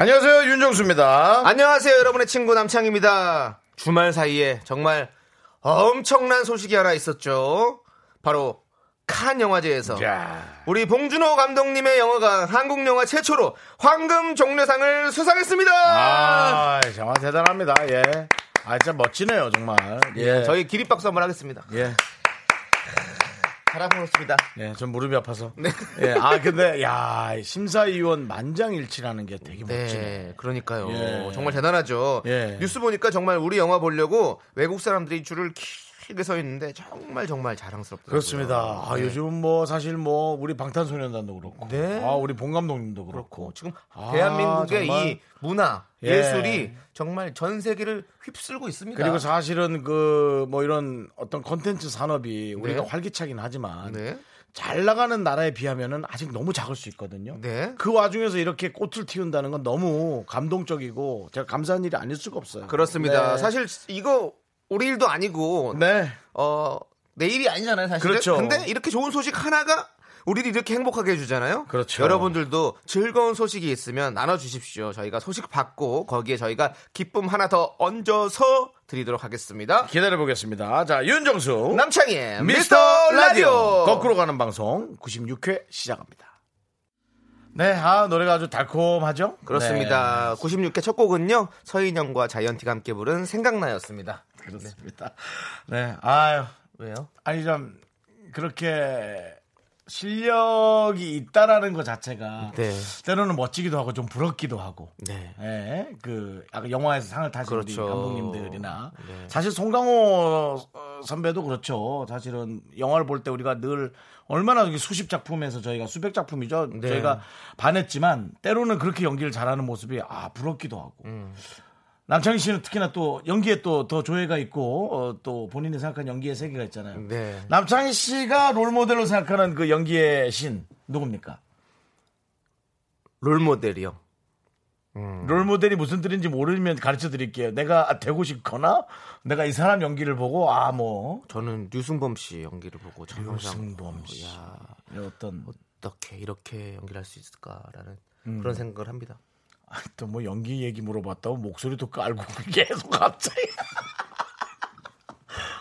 안녕하세요 윤정수입니다. 안녕하세요, 여러분의 친구 남창입니다. 주말 사이에 정말 엄청난 소식이 하나 있었죠. 바로 칸 영화제에서 자, 우리 봉준호 감독님의 영화가 한국 영화 최초로 황금 종려상을 수상했습니다. 아 정말 대단합니다. 예, 아 진짜 멋지네요 정말. 예, 저희 기립박수 한번 하겠습니다. 예, 잘하셨습니다. 예, 전 무릎이 아파서. 네. 예, 아 근데 야 심사위원 만장일치라는 게 되게 멋지네. 네, 그러니까요. 예. 정말 대단하죠. 예. 뉴스 보니까 정말 우리 영화 보려고 외국 사람들이 줄을 길 게 서 있는데 정말 정말 자랑스럽더라고요. 그렇습니다. 아, 네. 요즘 뭐 사실 뭐 우리 방탄소년단도 그렇고, 네. 아 우리 봉 감독님도 그렇고, 그렇고 지금 아, 대한민국의 정말. 이 문화 예. 예술이 정말 전 세계를 휩쓸고 있습니다. 그리고 사실은 그 뭐 이런 어떤 콘텐츠 산업이 우리가 네. 활기차긴 하지만 네. 잘 나가는 나라에 비하면은 아직 너무 작을 수 있거든요. 네. 그 와중에서 이렇게 꽃을 틔운다는 건 너무 감동적이고 제가 감사한 일이 아닐 수가 없어요. 그렇습니다. 네. 사실 이거 우리 일도 아니고 네. 어 내일이 아니잖아요, 사실. 그렇죠. 근데 이렇게 좋은 소식 하나가 우리를 이렇게 행복하게 해주잖아요. 그렇죠. 여러분들도 즐거운 소식이 있으면 나눠주십시오. 저희가 소식 받고 거기에 저희가 기쁨 하나 더 얹어서 드리도록 하겠습니다. 기다려 보겠습니다. 자, 윤정수 남창희의 미스터 라디오 거꾸로 가는 방송 96회 시작합니다. 네, 아 노래가 아주 달콤하죠? 그렇습니다. 96회 첫 곡은요 서인영과 자이언티가 함께 부른 생각나였습니다. 네, 그렇습니다. 네, 아유, 왜요? 아니 좀 그렇게 실력이 있다라는 것 자체가 네. 때로는 멋지기도 하고 좀 부럽기도 하고. 네. 예, 그 영화에서 상을 타신. 우리 감독님들이나 네. 사실 송강호 어, 선배도 그렇죠. 사실은 영화를 볼 때 우리가 늘 얼마나 수십 작품에서 저희가 수백 작품이죠. 네. 저희가 반했지만 때로는 그렇게 연기를 잘하는 모습이 아 부럽기도 하고. 음. 남창희 씨는 특히나 또 연기에 또 더 조예가 있고 어, 또 본인이 생각한 연기의 세계가 있잖아요. 네. 남창희 씨가 롤 모델로 생각하는 그 연기의 신 누굽니까? 롤 모델이요. 롤 모델이 무슨 뜻인지 모르면 가르쳐 드릴게요. 내가 되고 싶거나 내가 이 사람 연기를 보고 아 뭐 저는 류승범 씨 연기를 보고 류승범 씨. 야 어떤 어떻게 이렇게 연기를 할수 있을까라는 음. 그런 생각을 합니다. 또 뭐 연기 얘기 물어봤다고 목소리도 깔고 계속 갑자기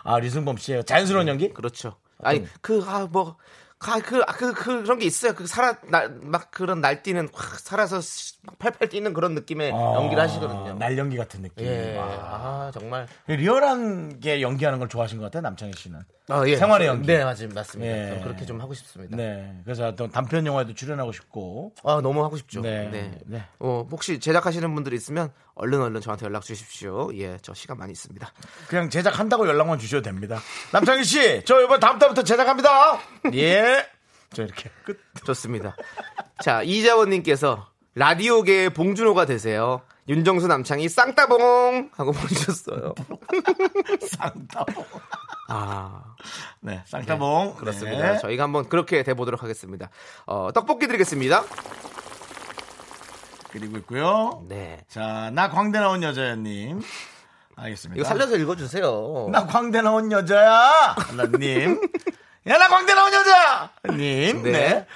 아 류승범 씨예요. 자연스러운 연기? 그렇죠. 아니 그 아뭐 가, 그, 아, 그, 그, 그런 게 있어요. 그, 살아, 날, 막 그런 날뛰는, 확 살아서 막 팔팔 뛰는 그런 느낌의 연기를 하시거든요. 아, 날 연기 같은 느낌. 예. 와. 아, 정말. 리얼한 게 연기하는 걸 좋아하신 것 같아요, 남창희 씨는. 아, 예. 생활의 연기. 네, 맞습니다. 맞습니다. 예. 그렇게 좀 하고 싶습니다. 네. 그래서 또 단편 영화에도 출연하고 싶고. 아, 너무 하고 싶죠. 네. 네. 네. 어, 혹시 제작하시는 분들이 있으면 얼른 얼른 저한테 연락 주십시오. 예, 저 시간 많이 있습니다. 그냥 제작한다고 연락만 주셔도 됩니다. 남창희 씨, 저 이번 다음 달부터 제작합니다. 예. 저 이렇게 끝. 좋습니다. 자, 이자원님께서 라디오계의 봉준호가 되세요. 윤정수 남창이 쌍따봉 하고 보내주셨어요. 쌍따봉. 아, 네, 쌍따봉. 그렇습니다. 네. 저희가 한번 그렇게 돼보도록 하겠습니다. 어, 떡볶이 드리겠습니다. 그리고 있고요. 네. 자, 나 광대 나온 여자님. 알겠습니다. 이거 살려서 읽어주세요. 나 광대 나온 여자야. 하나님. 야, 나 광대 나온 여자! 님. 네. 네.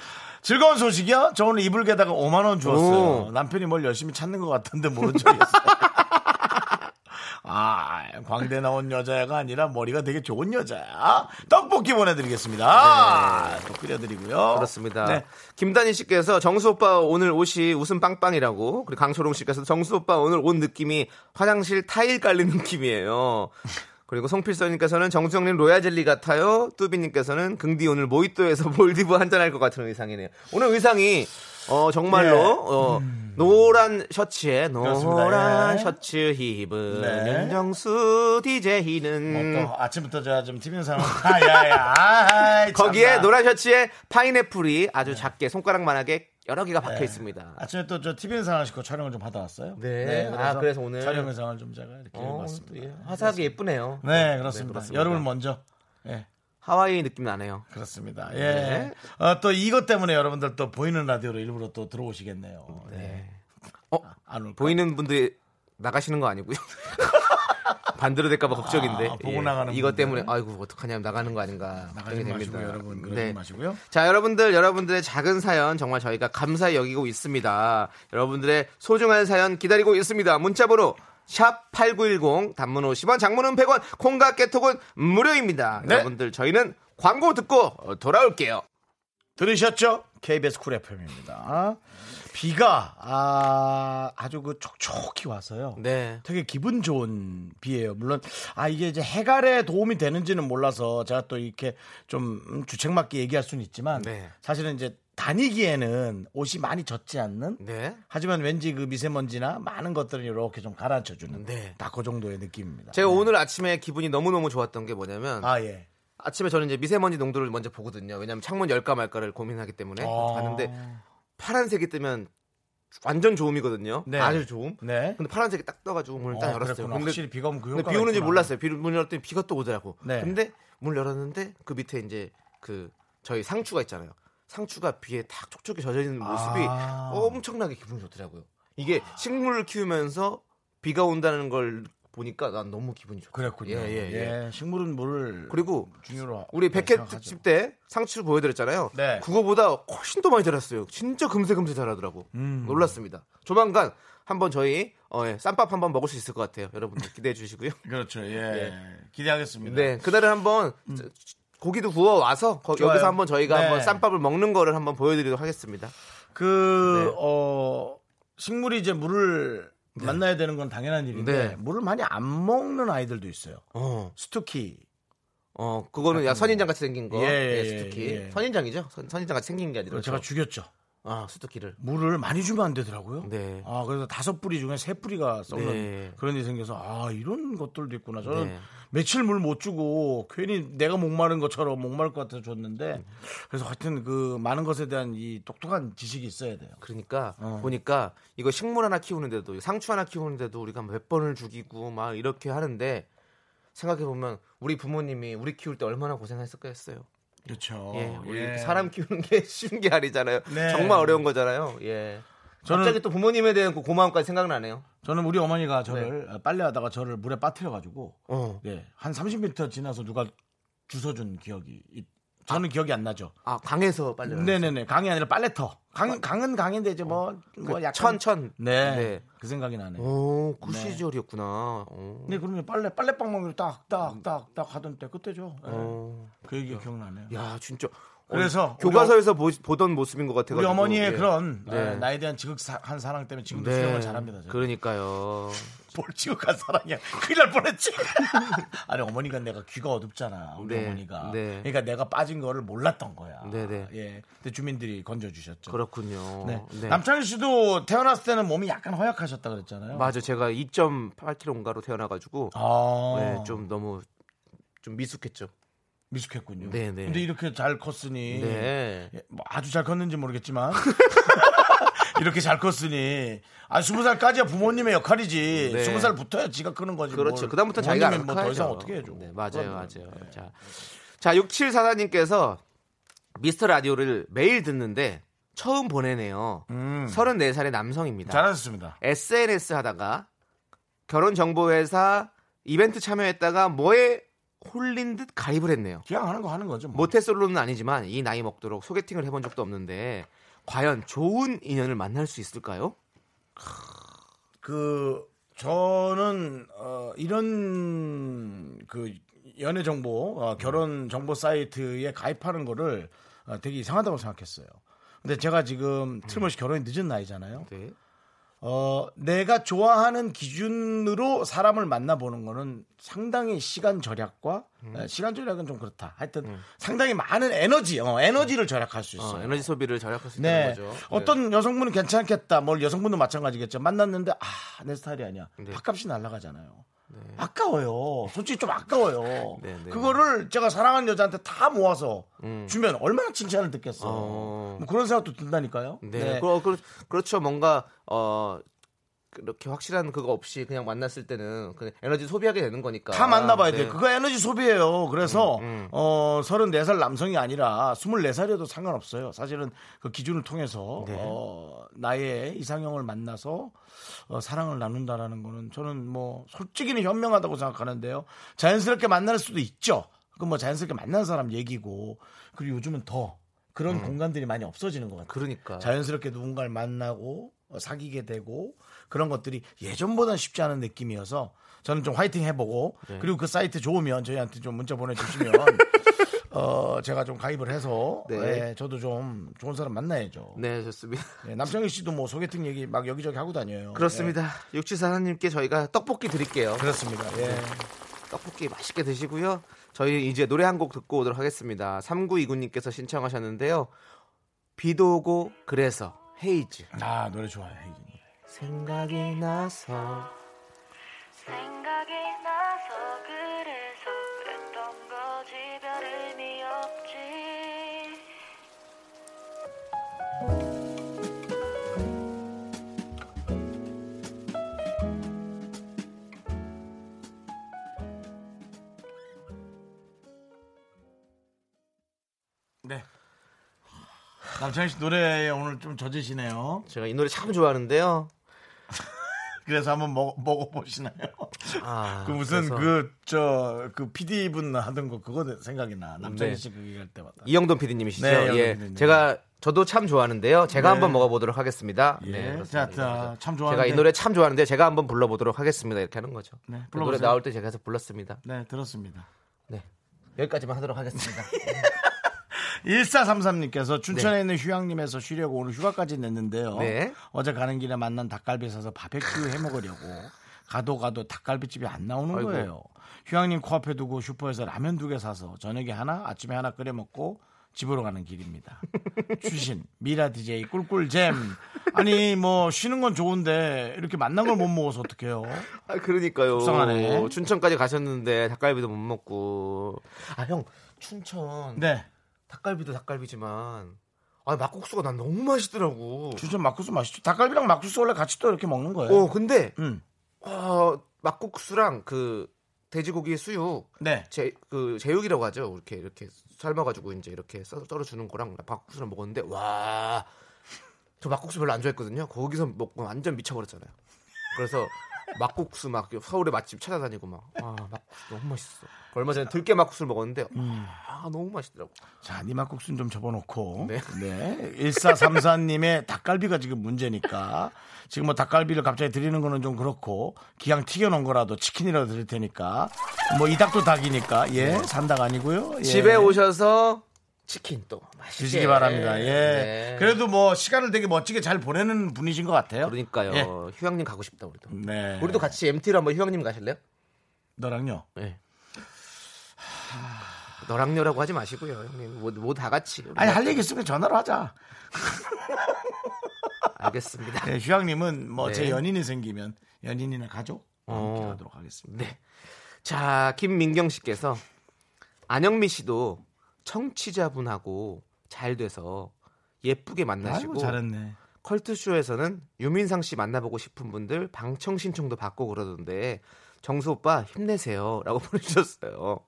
즐거운 소식이요? 저 오늘 이불 개다가 5만원 주었어요. 오. 남편이 뭘 열심히 찾는 것 같은데 모른 척했어요. 아, 광대 나온 여자가 아니라 머리가 되게 좋은 여자야. 떡볶이 보내드리겠습니다. 또 끓여드리고요. 그렇습니다. 네. 김단희 씨께서 정수 오빠 오늘 옷이 웃음 빵빵이라고 그리고 강초롱 씨께서 정수 오빠 오늘 옷 느낌이 화장실 타일 깔린 느낌이에요. 그리고 송필서님께서는 정수영님 로얄젤리 같아요. 뚜비님께서는 긍디 오늘 모히또에서 몰디브 한잔할 것 같은 의상이네요. 오늘 의상이 어 정말로 예. 어, 노란 셔츠에. 노란 예. 셔츠 입은 네. 윤정수 DJ는 뭐또 아침부터 제가 좀 TV 상황. 아, 야, 야. 아이, 거기에. 네. 노란 셔츠에 파인애플이 아주 작게 손가락만하게 여러 개가 박혀 있습니다. 아침에 또 저 TV 영상을 싣고 촬영을 좀 받아왔어요. 네. 아, 그래서 오늘- 촬영 영상을 좀 제가 이렇게 어, 해봤습니다. 예, 화사하게 예쁘네요. 네, 그렇습니다. 그렇습니다. 여름을 먼저. 예. 하와이 느낌 나네요. 그렇습니다. 예. 네. 어, 또 이것 때문에 여러분들 또 보이는 라디오로 일부러 또 들어오시겠네요. 네. 어, 안 올까? 보이는 분들이 나가시는 거 아니고요. 반대로 될까봐 걱정인데. 아, 보고 나가는 이것. 때문에 아이고 어떡하냐 나가는 거 아닌가 걱정이 마시고 됩니다. 여러분 그러지 네. 마시고요. 자, 여러분들, 여러분들의 작은 사연 정말 저희가 감사히 여기고 있습니다. 여러분들의 소중한 사연 기다리고 있습니다. 문자번호 샵 8910 단문 50원, 장문은 100원, 콩과 깨톡은 무료입니다. 네. 여러분들 저희는 광고 듣고 돌아올게요. 들으셨죠? KBS 쿨 FM입니다. 비가 아, 아주 그 촉촉히 와서요. 네. 되게 기분 좋은 비예요. 물론 아 이게 이제 해갈에 도움이 되는지는 몰라서 제가 또 이렇게 좀 음, 주책 맞게 얘기할 수는 있지만 네. 사실은 이제 다니기에는 옷이 많이 젖지 않는 네. 하지만 왠지 그 미세먼지나 많은 것들을 이렇게 좀 가라앉혀 주는 네. 딱그 정도의 느낌입니다. 제가 네. 오늘 아침에 기분이 너무너무 좋았던 게 뭐냐면 아 예. 아침에 저는 이제 미세먼지 농도를 먼저 보거든요. 왜냐하면 창문 열까 말까를 고민하기 때문에 아. 봤는데 파란색이 뜨면 완전 좋음이거든요. 네. 아주 좋음. 네. 근데 파란색이 딱 떠가지고 문을 딱 어, 열었어요. 그랬구나. 근데, 확실히 비가 오면 그 근데 비 오는지 있구나. 몰랐어요. 비, 문 열었더니 비가 또 오더라고. 네. 근데 문을 열었는데 그 밑에 이제 그 저희 상추가 있잖아요. 상추가 비에 탁 촉촉히 젖어 있는 모습이 아. 엄청나게 기분이 좋더라고요. 이게 식물을 키우면서 비가 온다는 걸 보니까 난 너무 기분이 좋고. 그랬군요. 예, 예, 예. 예, 식물은 물을 그리고 중요로 우리 네, 백회. 특집 때 상추 보여드렸잖아요. 네. 그거보다 훨씬 더 많이 자랐어요. 진짜 금세금세 자라더라고. 음. 놀랐습니다. 조만간 한번 저희 어, 예, 쌈밥 한번 먹을 수 있을 것 같아요. 여러분들 기대해 주시고요. 그렇죠. 예. 기대하겠습니다. 네, 그날은 한번 저- 고기도 구워 와서 거-. 여기서 한번 저희가 네. 한번 쌈밥을 먹는 거를 한번 보여드리도록 하겠습니다. 그, 네. 어, 식물이 이제 물을 만나야 되는 건 당연한 일인데, 네. 물을 많이 안 먹는 아이들도 있어요. 어, 스투키. 어, 그거는 야 선인장 같이 생긴 거, 예, 예, 예, 스투키. 예. 선인장이죠? 선, 선인장 같이 생긴 게 아니라. 제가 죽였죠. 아, 스투키를. 물을 많이 주면 안 되더라고요. 네. 아, 그래서 다섯 뿌리 중에 세 뿌리가 썩는 네. 그런 일이 생겨서, 아, 이런 것들도 있구나. 저는 네. 며칠 물 못 주고 괜히 내가 목마른 것처럼 목마를 것 같아서 줬는데, 그래서 하여튼 그 많은 것에 대한 이 똑똑한 지식이 있어야 돼요. 그러니까 어. 보니까 이거 식물 하나 키우는데도 상추 하나 키우는데도 우리가 몇 번을 죽이고 막 이렇게 하는데 생각해 보면 우리 부모님이 우리 키울 때 얼마나 고생했었겠어요. 그렇죠. 예, 우리 예. 사람 키우는 게 쉬운 게 아니잖아요. 네. 정말 어려운 거잖아요. 예. 저는- 갑자기 또 부모님에 대한 그 고마움까지 생각나네요. 저는 우리 어머니가 저를 빨래하다가 저를 물에 빠뜨려 가지고 어. 예, 한 30m 지나서 누가 주워준 기억이 있- 저는 기억이 안 나죠. 아 강에서 빨래. 네네네 강이 아니라 빨래터. 강 강은 강인데 이제 뭐, 뭐 약간 천천. 네, 네. 그 생각이 나네. 요 오, 그 네. 시절이었구나. 어. 네 그러면 빨래 빨래방망이로 딱딱딱딱 하던 때 그때죠. 예. 어. 그 얘기 기억나네요. 야, 진짜. 그래서 어, 교과서에서 보, 던 모습인 것 같아요. 우리 어머니의 그런 네. 어, 나에 대한 지극한 사랑 때문에 지금도 네. 수영을 잘합니다. 저는. 그러니까요. 뭘 지극한 사랑이야. 큰일 날 뻔했지. 아니 어머니가 내가 귀가 어둡잖아. 우리 네, 어머니가. 네. 그러니까 내가 빠진 거를 몰랐던 거야. 네, 네. 예. 근데 주민들이 건져주셨죠. 그렇군요. 네. 네. 남창희 씨도 태어났을 때는 몸이 약간 허약하셨다 그랬잖아요. 맞아. 제가 2.8kg인가로 태어나가지고 아, 네, 좀 너무 좀 미숙했죠. 미숙했군요. 네, 네. 근데 이렇게 잘 컸으니 네. 예, 뭐 아주 잘 컸는지 모르겠지만 이렇게 잘 컸으니 아 스무 살까지야 부모님의 역할이지 네. 스무 살 붙어야 지가 크는 거지. 그렇죠. 뭘 그다음부터 자기가 부모님이 알아서 뭐더 이상 해야죠. 어떻게 해줘. 네, 맞아요, 그럼요. 맞아요. 네. 자, 자 6744님께서 미스터 라디오를 매일 듣는데 처음 보내네요. 음. 34살의 남성입니다. 잘하셨습니다. SNS 하다가 결혼 정보 회사 이벤트 참여했다가 뭐에 홀린 듯 가입을 했네요. 그냥 하는 거 하는 거죠. 뭐. 모태솔로는 아니지만 이 나이 먹도록 소개팅을 해본 적도 없는데 과연 좋은 인연을 만날 수 있을까요? 그 저는 어, 이런 그 연애 정보, 어, 결혼 정보 사이트에 가입하는 거를 어, 되게 이상하다고 생각했어요. 근데 제가 지금 틀림없이 결혼이 늦은 나이잖아요. 네. 어, 내가 좋아하는 기준으로 사람을 만나보는 거는 상당히 시간 절약과 에, 시간 절약은 좀 그렇다. 하여튼 상당히 많은 에너지, 어, 에너지를 절약할 수 있어요. 어, 에너지 소비를 절약할 수 네. 있다는 거죠. 어떤 여성분은 괜찮겠다. 뭘 여성분도 마찬가지겠죠. 만났는데 아, 내 스타일이 아니야. 네. 밥값이 날아가잖아요. 네. 아까워요. 솔직히 좀 아까워요. 네, 네. 그거를 제가 사랑하는 여자한테 다 모아서 음. 주면 얼마나 칭찬을 듣겠어. 어. 뭐 그런 생각도 든다니까요. 네. 그, 그, 그렇죠. 뭔가 어 그렇게 확실한 그거 없이 그냥 만났을 때는 그냥 에너지 소비하게 되는 거니까. 다 만나봐야 네. 돼. 그거 에너지 소비예요. 그래서 음, 음. 어 34살 남성이 아니라 24살이어도 상관없어요. 사실은 그 기준을 통해서 네. 어 나의 이상형을 만나서 어, 사랑을 나눈다라는 거는 저는 뭐 솔직히는 현명하다고 생각하는데요. 자연스럽게 만날 수도 있죠. 그건 뭐 자연스럽게 만난 사람 얘기고 그리고 요즘은 더 그런 공간들이 많이 없어지는 것 같아요. 음. 그러니까. 자연스럽게 누군가를 만나고 어, 사귀게 되고 그런 것들이 예전보다는 쉽지 않은 느낌이어서 저는 좀 화이팅 해보고 네. 그리고 그 사이트 좋으면 저희한테 좀 문자 보내주시면 어 제가 좀 가입을 해서 네. 예, 저도 좀 좋은 사람 만나야죠. 네, 좋습니다. 예, 남창희 씨도 뭐 소개팅 얘기 막 여기저기 하고 다녀요. 그렇습니다. 육지사장님께 저희가 떡볶이 드릴게요. 예, 그렇습니다. 예. 떡볶이 맛있게 드시고요. 저희 이제 노래 한 곡 듣고 오도록 하겠습니다. 3929님께서 신청하셨는데요. 비도 오고 그래서 헤이즈. 아 노래 좋아요. 혜진. 생각이 나서 생각이 나서 그래서 그랬던 거지 별 의미 없지 네. 남창희 씨 노래에 오늘 좀 젖으시네요. 제가 이 노래 참 좋아하는데요. 그래서 한번 먹, 먹어보시나요? 아, 그 무슨 그저그 PD 분 하던 거 그거 생각이 나. 남창희 네. 씨 그거 할 때마다. 이영돈 PD님이시죠? 네, 예. PD님. 제가 저도 참 좋아하는데요. 제가 네. 한번 먹어보도록 하겠습니다. 예. 네, 자, 그렇습니다. 자, 제가 이. 노래 참 좋아하는데 제가 한번 불러보도록 하겠습니다. 이렇게 하는 거죠. 네, 그 노래 불러보세요. 나올 때 제가 해서 불렀습니다. 네, 들었습니다. 네. 여기까지만 하도록 하겠습니다. 1433님께서 춘천에 있는 휴양림에서 쉬려고 오늘 휴가까지 냈는데요. 네. 어제 가는 길에 만난 닭갈비 사서 바베큐 해 먹으려고 가도 가도 닭갈비집이 안 나오는 아이고. 거예요. 휴양림 코앞에 두고 슈퍼에서 라면 두 개 사서 저녁에 하나, 아침에 하나 끓여 먹고 집으로 가는 길입니다. 추신, 미라 DJ, 꿀꿀잼. 아니, 뭐, 쉬는 건 좋은데, 이렇게 만난 걸 못 먹어서 어떡해요? 아, 그러니까요. 속상하네. 춘천까지 가셨는데 닭갈비도 못 먹고. 아, 형, 춘천. 네. 닭갈비도 닭갈비지만. 아, 막국수가 난 너무 맛있더라고. 추천 막국수 맛있죠. 닭갈비랑 막국수 원래 같이 또 이렇게 먹는 거예요. 어, 근데, 음. 어, 막국수랑 그 돼지고기 수육. 네. 제, 그 제육이라고 하죠. 이렇게 이렇게 삶아가지고 이제 이렇게 썰, 썰어 주는 거랑 막국수를 먹었는데 와, 저 막국수 별로 안 좋아했거든요. 거기서 먹고 완전 미쳐버렸잖아요. 그래서 막국수 막 서울에 맛집 찾아다니고 막 아, 막국수 너무 맛있어. 얼마 전에 들깨 막국수를 먹었는데 아 너무 맛있더라고. 자, 니 막국수는 좀 접어놓고. 네. 네. 1434님의 닭갈비가 지금 문제니까. 지금 뭐 닭갈비를 갑자기 드리는 거는 좀 그렇고, 기왕 튀겨놓은 거라도 치킨이라도 드릴 테니까. 뭐 이 닭도 닭이니까. 예, 산닭 아니고요. 예. 집에 오셔서 치킨 또 맛있게 드시기 바랍니다. 예. 네. 그래도 뭐 시간을 되게 멋지게 잘 보내는 분이신 것 같아요. 그러니까요. 예. 휴양님 가고 싶다 우리도. 네. 우리도 같이 MT로 한번 휴양님 가실래요? 너랑요. 네. 너랑녀라고 하지 마시고요, 형님. 뭐, 뭐다 같이. 아니, 할 얘기 있으면 전화로 하자. 알겠습니다. 네, 휴양님은 뭐제 네. 연인이 생기면 연인이나 가족 함께 어. 하도록 하겠습니다. 네. 자, 김민경 씨께서 안영미 씨도 청취자분하고 잘 돼서 예쁘게 만나시고 아이고, 잘했네. 컬투쇼에서는 유민상 씨 만나보고 싶은 분들 방청 신청도 받고 그러던데 정수 오빠 힘내세요 라고 보내주셨어요.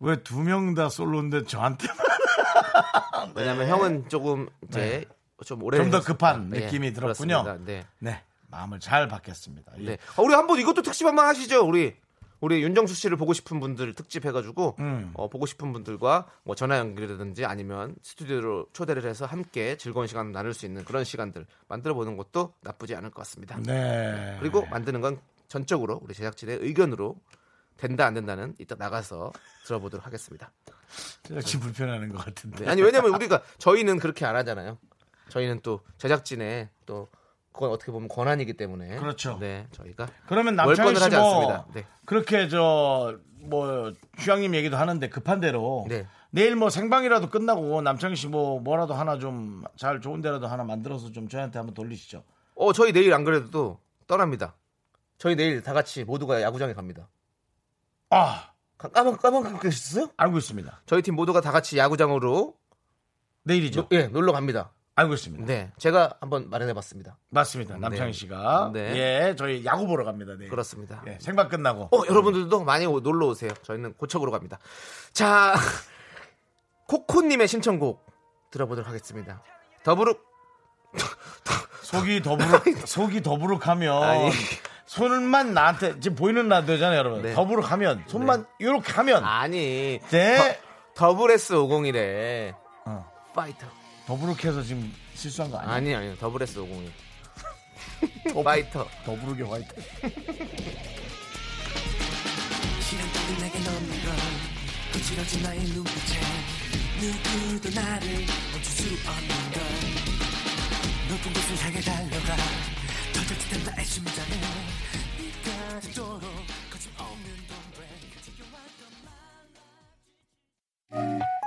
왜 두 명 다 솔로인데 저한테만 왜냐면 형은 조금 이제 좀 오래 네. 좀 더. 급한 네, 느낌이 들었군요. 그렇습니다. 네. 네 마음을 잘 받겠습니다. 예. 네. 아, 우리 한번 이것도 특집 한번 하시죠. 우리 우리 윤정수 씨를 보고 싶은 분들 특집 해가지고 음. 어, 보고 싶은 분들과 뭐 전화 연결이라든지 아니면 스튜디오로 초대를 해서 함께 즐거운 시간 나눌 수 있는 그런 시간들 만들어 보는 것도 나쁘지 않을 것 같습니다. 네. 그리고 만드는 건 전적으로 우리 제작진의 의견으로 된다 안 된다는 이따 나가서 들어보도록 하겠습니다. 제작진 불편하는 것 같은데. 네. 아니 왜냐면 우리가 저희는 그렇게 안 하잖아요. 저희는 또 제작진의 또 그건 어떻게 보면 권한이기 때문에 그렇죠. 네 저희가 그러면 남창희 씨뭐 않습니다. 네. 그렇게 저뭐 휴양님 얘기도 하는데 급한 대로 네. 내일 뭐 생방이라도 끝나고 남창희 씨 뭐 뭐라도 하나 좀 잘 좋은 데라도 하나 만들어서 좀 저희한테 한번 돌리시죠. 어 저희 내일 안 그래도 또 떠납니다. 저희 내일 다 같이 모두가 야구장에 갑니다. 아, 가- 까먹 까먹고 계셨어요? 알고 있습니다. 저희 팀 모두가 다 같이 야구장으로 내일이죠. 노- 예 놀러 갑니다. 알고 있습니다. 네, 제가 한번 마련해봤습니다. 맞습니다. 남창희 네. 씨가 네. 예, 저희 야구 보러 갑니다. 네. 그렇습니다. 예, 생방 끝나고. 어, 여러분들도 많이 오- 놀러 오세요. 저희는 고척으로 갑니다. 자, 코코님의 신청곡 들어보도록 하겠습니다. 더부룩 속이 더부룩 속이 더부룩하면 아니. 손만 나한테 지금 보이는 라디오잖아요, 여러분. 네. 더부룩하면 손만 이렇게 하면 아니 네. 더블 S 50이래. 어. 파이터. 더부룩해서 지금 실수한 거 아니야? 아니 아니 더블 S 50이. 파이터. 더부룩의 화이트. 시간 따윈 내게 없는 건 거칠어진 나의 눈빛에 누구도 나를 멈출 수 없는 건 높은 곳을 향해 달려가 터져지던 나의 심장에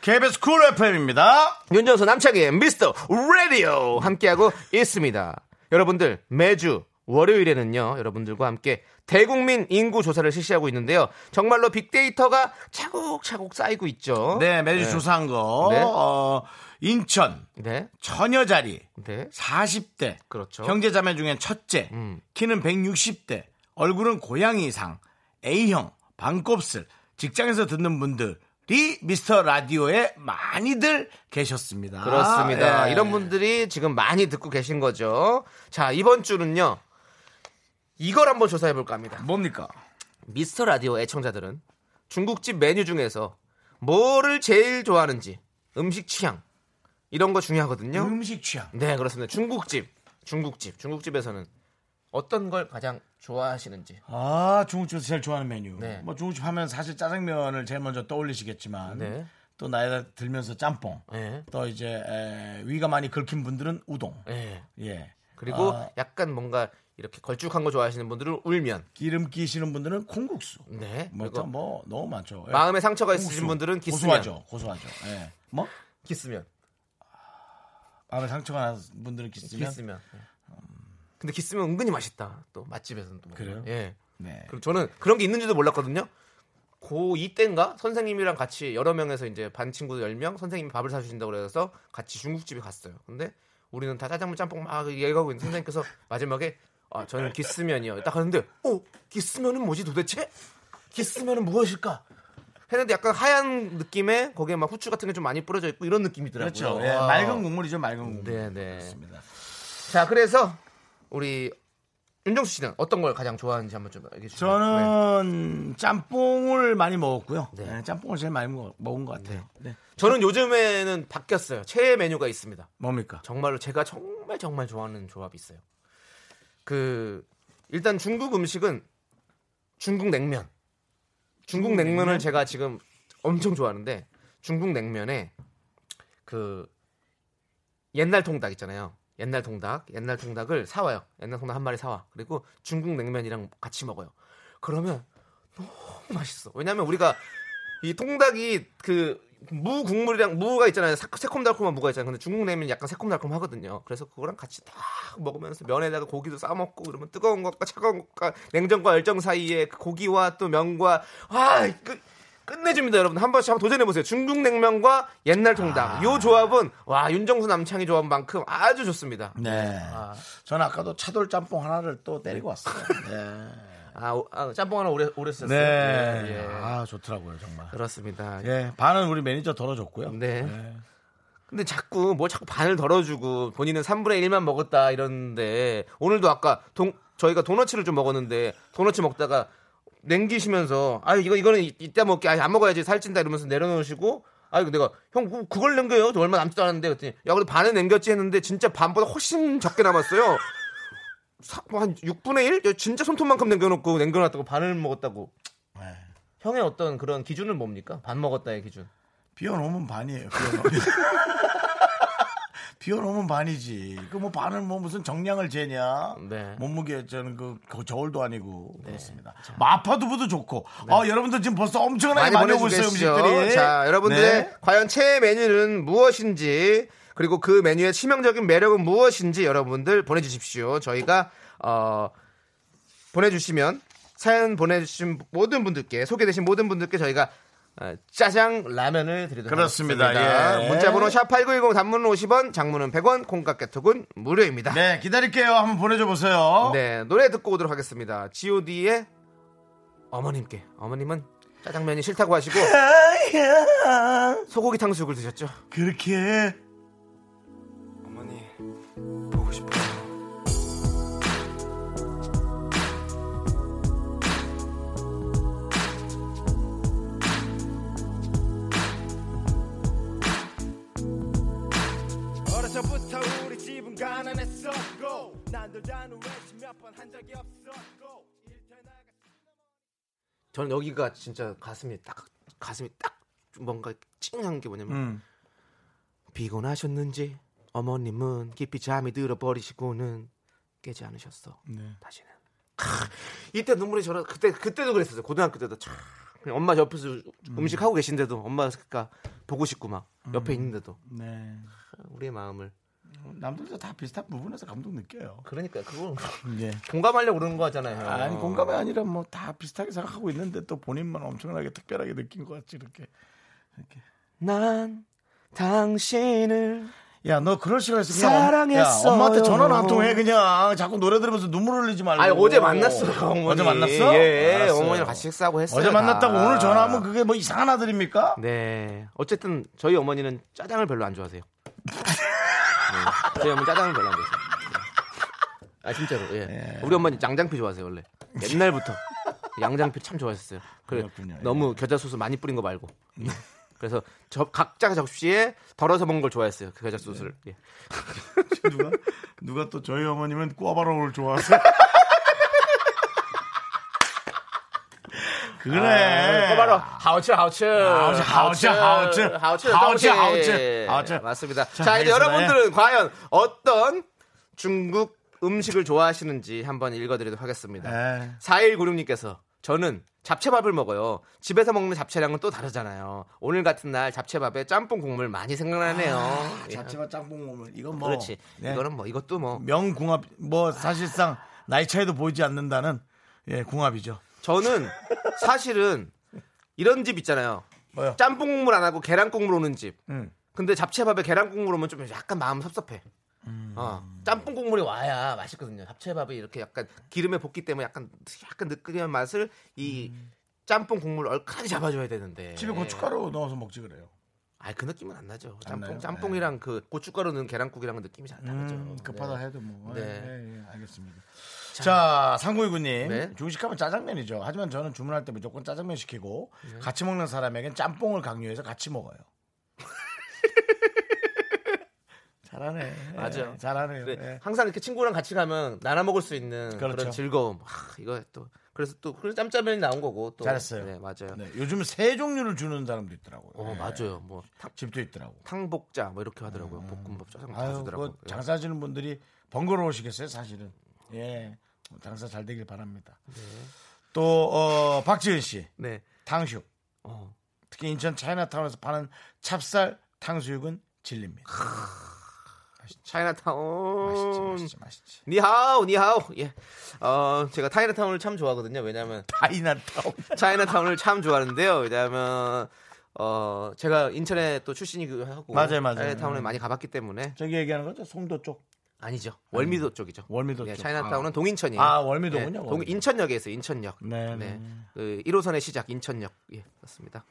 KBS Cool FM입니다. 윤정수 남창희 Mr. Radio 함께하고 있습니다. 여러분들 매주 월요일에는요 여러분들과 함께 대국민 인구 조사를 실시하고 있는데요. 정말로 빅데이터가 차곡차곡 쌓이고 있죠. 네, 매주 조사한 거. 네. 어, 인천. 네, 처녀 자리. 네, 40대. 그렇죠. 형제자매 중엔 첫째. 음. 키는 160대. 얼굴은 고양이상. A형. 반곱슬. 직장에서 듣는 분들 이 미스터 라디오에 많이들 계셨습니다. 그렇습니다. 예. 이런 분들이 지금 많이 듣고 계신 거죠. 자 이번 주는요 이걸 한번 조사해 볼까 합니다. 뭡니까? 미스터 라디오 애청자들은 중국집 메뉴 중에서 뭐를 제일 좋아하는지 음식 취향 이런 거 중요하거든요. 음식 취향. 네 그렇습니다. 중국집 중국집 중국집에서는 어떤 걸 가장 좋아하시는지 아, 중국집에서 제일 좋아하는 메뉴. 네. 뭐 중국집 하면 사실 짜장면을 제일 먼저 떠올리시겠지만 네. 또 나이가 들면서 짬뽕. 네. 또 이제 에, 위가 많이 긁힌 분들은 우동. 네. 예. 그리고 아, 약간 뭔가 이렇게 걸쭉한 거 좋아하시는 분들은 울면 기름 끼시는 분들은 콩국수. 네 뭐, 뭐 너무 많죠. 예. 마음에 상처가 있으신 콩국수. 분들은 기스면 고소하죠. 고소하죠. 예. 뭐? 기스면 마음에 상처가 난 분들은 기스면. 기스면. 예. 근데 기스면 은근히 맛있다. 또 맛집에서는 또. 그래요? 예. 네. 그리고 저는 그런 게 있는지도 몰랐거든요. 고2 때인가 선생님이랑 같이 여러 명에서 이제 반 친구들 10명 선생님이 밥을 사주신다고 그래서 같이 중국집에 갔어요. 근데 우리는 다 짜장면 짬뽕 막 얘기하고 있는 선생님께서 마지막에 아 저는 기스면이요. 딱 하는데 어 기스면은 뭐지 도대체? 기스면은 무엇일까? 했는데 약간 하얀 느낌에 거기에 막 후추 같은 게 좀 많이 뿌려져 있고 이런 느낌이더라고요. 그렇죠. 예, 와. 맑은 국물이죠. 맑은 국물. 네, 네. 그렇습니다. 자, 그래서 우리 윤정수 씨는 어떤 걸 가장 좋아하는지 한번 좀 얘기해 주세요. 네. 저는 짬뽕을 많이 먹었고요. 네. 네, 짬뽕을 제일 많이 먹, 먹은 것 같아요. 네. 저는 요즘에는 바뀌었어요. 최애 메뉴가 있습니다. 뭡니까? 정말로 제가 정말 정말 좋아하는 조합이 있어요. 그 일단 중국 음식은 중국 냉면. 중국 냉면을 제가 지금 엄청 좋아하는데 중국 냉면에 그 옛날 통닭 있잖아요. 옛날 통닭, 옛날 통닭을 사와요. 옛날 통닭 한 마리 사와. 그리고 중국 냉면이랑 같이 먹어요. 그러면 너무 맛있어. 왜냐하면 우리가 이 통닭이 그 무 국물이랑 무가 있잖아요. 사- 새콤달콤한 무가 있잖아요. 근데 중국 냉면 약간 새콤달콤하거든요. 그래서 그거랑 같이 딱 먹으면서 면에다가 고기도 싸 먹고 그러면 뜨거운 것과 차가운 것과 냉정과 열정 사이에 그 고기와 또 면과 아 그, 끝내줍니다, 여러분. 한 번씩 한번 도전해 보세요. 중국 냉면과 옛날 통닭. 요 조합은 와 윤정수 남창희 조합만큼 아주 좋습니다. 네. 아. 저는 아까도 차돌 짬뽕 하나를 또 때리고 왔어요. 네. 아, 오- 아, 짬뽕 하나 오래 오래 썼어요. 네. 예, 예. 아, 좋더라고요, 정말. 그렇습니다. 예, 반은 우리 매니저 덜어줬고요. 네. 근데 자꾸 뭐 자꾸 반을 덜어주고 본인은 3분의 1만 먹었다 이러는데 오늘도 아까 동, 저희가 도너츠를 좀 먹었는데 도너츠 먹다가 냉기시면서 아 이거 이거는 이- 이따 먹게 아, 안 먹어야지 살찐다 이러면서 내려놓으시고 아 이거 내가 형 그- 그걸 남겨요 저 얼마 남지도 않았는데 그랬더니 야 그래 반은 남겼지 했는데 진짜 반보다 훨씬 적게 남았어요 사- 뭐한 6분의 1? 진짜 손톱만큼 남겨놓고 남겨놨다고 반을 먹었다고 형의 어떤 그런 기준은 뭡니까? 밥 먹었다의 기준. 비워놓으면 반이에요. 비워놓으면. 비워놓으면 반이지. 그 뭐 반을 뭐 무슨 정량을 재냐. 네. 몸무게 저는 그, 그 저울도 아니고 그렇습니다. 마파두부도 좋고. 아 여러분들 지금 벌써 엄청나게 많이, 오고 있어요. 음식들이. 자, 여러분들의 네. 과연 최애 메뉴는 무엇인지 그리고 그 메뉴의 치명적인 매력은 무엇인지 여러분들 보내주십시오. 저희가 어, 보내주시면 사연 보내주신 모든 분들께 소개되신 모든 분들께 저희가 어, 짜장 라면을 드리도록 그렇습니다. 하겠습니다. 예. 문자번호 샵8910 단문은 50원, 장문은 100원, 콩깍개톡은 무료입니다. 네 기다릴게요. 한번 보내줘 보세요. 네, 노래 듣고 오도록 하겠습니다. G.O.D의 어머님께. 어머님은 짜장면이 싫다고 하시고 소고기 탕수육을 드셨죠? 그렇게 가난했었고 난들다는 외식 몇번 한 적이 없었고 나가 저는 여기가 진짜 가슴이 딱 가슴이 딱 뭔가 찡한 게 뭐냐면 음. 피곤하셨는지 어머님은 깊이 잠이 들어 버리시고는 깨지 않으셨어. 네. 다시는. 크, 이때 눈물이 저러 그때 그때도 그랬었어요. 고등학교 때도 참 엄마 옆에서 음식 하고 계신데도 엄마가 보고 싶고 막 옆에 있는데도 네. 우리의 마음을 남들도 다 비슷한 부분에서 감동 느껴요. 그러니까 그거 예. 공감하려고 그러는 거잖아요. 아니 공감이 아니라 뭐 다 비슷하게 생각하고 있는데 또 본인만 엄청나게 특별하게 느낀 것 같지 이렇게. 난 당신을 야 너 그럴 시간 있어 그냥 사랑했어요. 야, 엄마한테 전화나 한통 해 그냥 자꾸 노래 들으면서 눈물 흘리지 말고. 아니 어제 만났어요 어머니. 어제 만났어? 예 알았어요. 어머니랑 같이 식사하고 했어요 어제 만났다고 다. 오늘 전화하면 그게 뭐 이상한 아들입니까? 네 어쨌든 저희 어머니는 짜장을 별로 안 좋아하세요 네. 저희 어머니 짜장을 별로 안 좋아하세요 네. 아 진짜로 예. 우리 어머니 양장피 좋아하세요 원래 옛날부터 양장피 참 좋아했어요 그래 그렇군요. 예. 너무 겨자 소스 많이 뿌린 거 말고 예. 그래서 저 각자 접시에 덜어서 먹는 걸 좋아했어요 그 겨자 소스를 예. 누가 누가 또 저희 어머님은 꼬바로우를 좋아하세요. 그래. 그 바로 하우츠 하우츠 하우츠, 하우츠, 하우츠. 하우츠 하우츠, 하우츠 하우츠, 하우츠. 맞습니다. 자, 자, 이제. 여러분들은 과연 어떤 중국 음식을 좋아하시는지 한번 읽어드리도록 하겠습니다. 네. 4196님께서 저는 잡채밥을 먹어요. 집에서 먹는 잡채랑은 또 다르잖아요. 오늘 같은 날 잡채밥에 짬뽕 국물 많이 생각나네요. 예. 잡채와 짬뽕 먹으면 이건 뭐 그렇지. 네. 이거는 뭐 이것도 뭐 명궁합 뭐 사실상 나이 차이도 보이지 않는다는 예 궁합이죠. 저는 사실은 이런 집 있잖아요. 뭐요? 짬뽕 국물 안 하고 계란 국물 오는 집. 음. 근데 잡채밥에 계란 국물 오면 좀 약간 마음 섭섭해. 음. 어, 짬뽕 국물이 와야 맛있거든요. 잡채밥이 이렇게 약간 기름에 볶기 때문에 약간 약간 느끼한 맛을 이 짬뽕 국물 얼큰하게 잡아줘야 되는데. 음. 집에 고춧가루 넣어서 먹지 그래요. 아, 그 느낌은 안 나죠. 안 나요? 짬뽕, 짬뽕이랑 그 고춧가루 넣은 계란국이랑은 느낌이 잘 다르죠. 음, 급하다 네. 해도 뭐. 네. 예, 예, 알겠습니다. 자, 상구이구님. 네. 중식하면 짜장면이죠. 하지만 저는 주문할 때 무조건 짜장면 시키고 네. 같이 먹는 사람에겐 짬뽕을 강요해서 같이 먹어요. 잘하네. 맞아. 예, 잘하네요. 그래, 예. 항상 이렇게 친구랑 같이 가면 나눠 먹을 수 있는 그런 그렇죠. 즐거움. 아, 이거 또 그래서 또 그래서 짬짜면이 나온 거고 또 잘했어요. 네, 맞아요. 네, 요즘 세 종류를 주는 사람도 있더라고요. 어, 예. 맞아요. 뭐 탕, 집도 있더라고. 탕복자 뭐 이렇게 하더라고요. 볶음밥 짜장 다 음. 아유, 주더라고요. 그 장사하시는 분들이 번거로우시겠어요, 사실은. 예. 장사 잘 되길 바랍니다. 또, 어, 박지은 씨. 네. 탕수육. 어. 특히 인천 차이나타운에서 파는 찹쌀 탕수육은 진리입니다. 차이나타운. 맛있지, 맛있지, 맛있지. 니하오, 니하오. 예. 어, 제가 타이나타운을 참 좋아하거든요. 왜냐하면 차이나타운. 차이나타운을 참 좋아하는데요. 왜냐하면 어, 제가 인천에 또 출신이기도 하고 맞아요, 맞아요. 차이나타운에 음. 많이 가봤기 때문에 저기 얘기하는 거죠? 송도 쪽. 아니죠. 월미도 쪽이죠. 월미도 예, 쪽. 차이나타운은 아. 동인천이에요. 아, 월미도군요, 예, 동. 인천역에 있어요. 인천역. 네, 네. 그 1호선의 시작 인천역. 예, 맞습니다.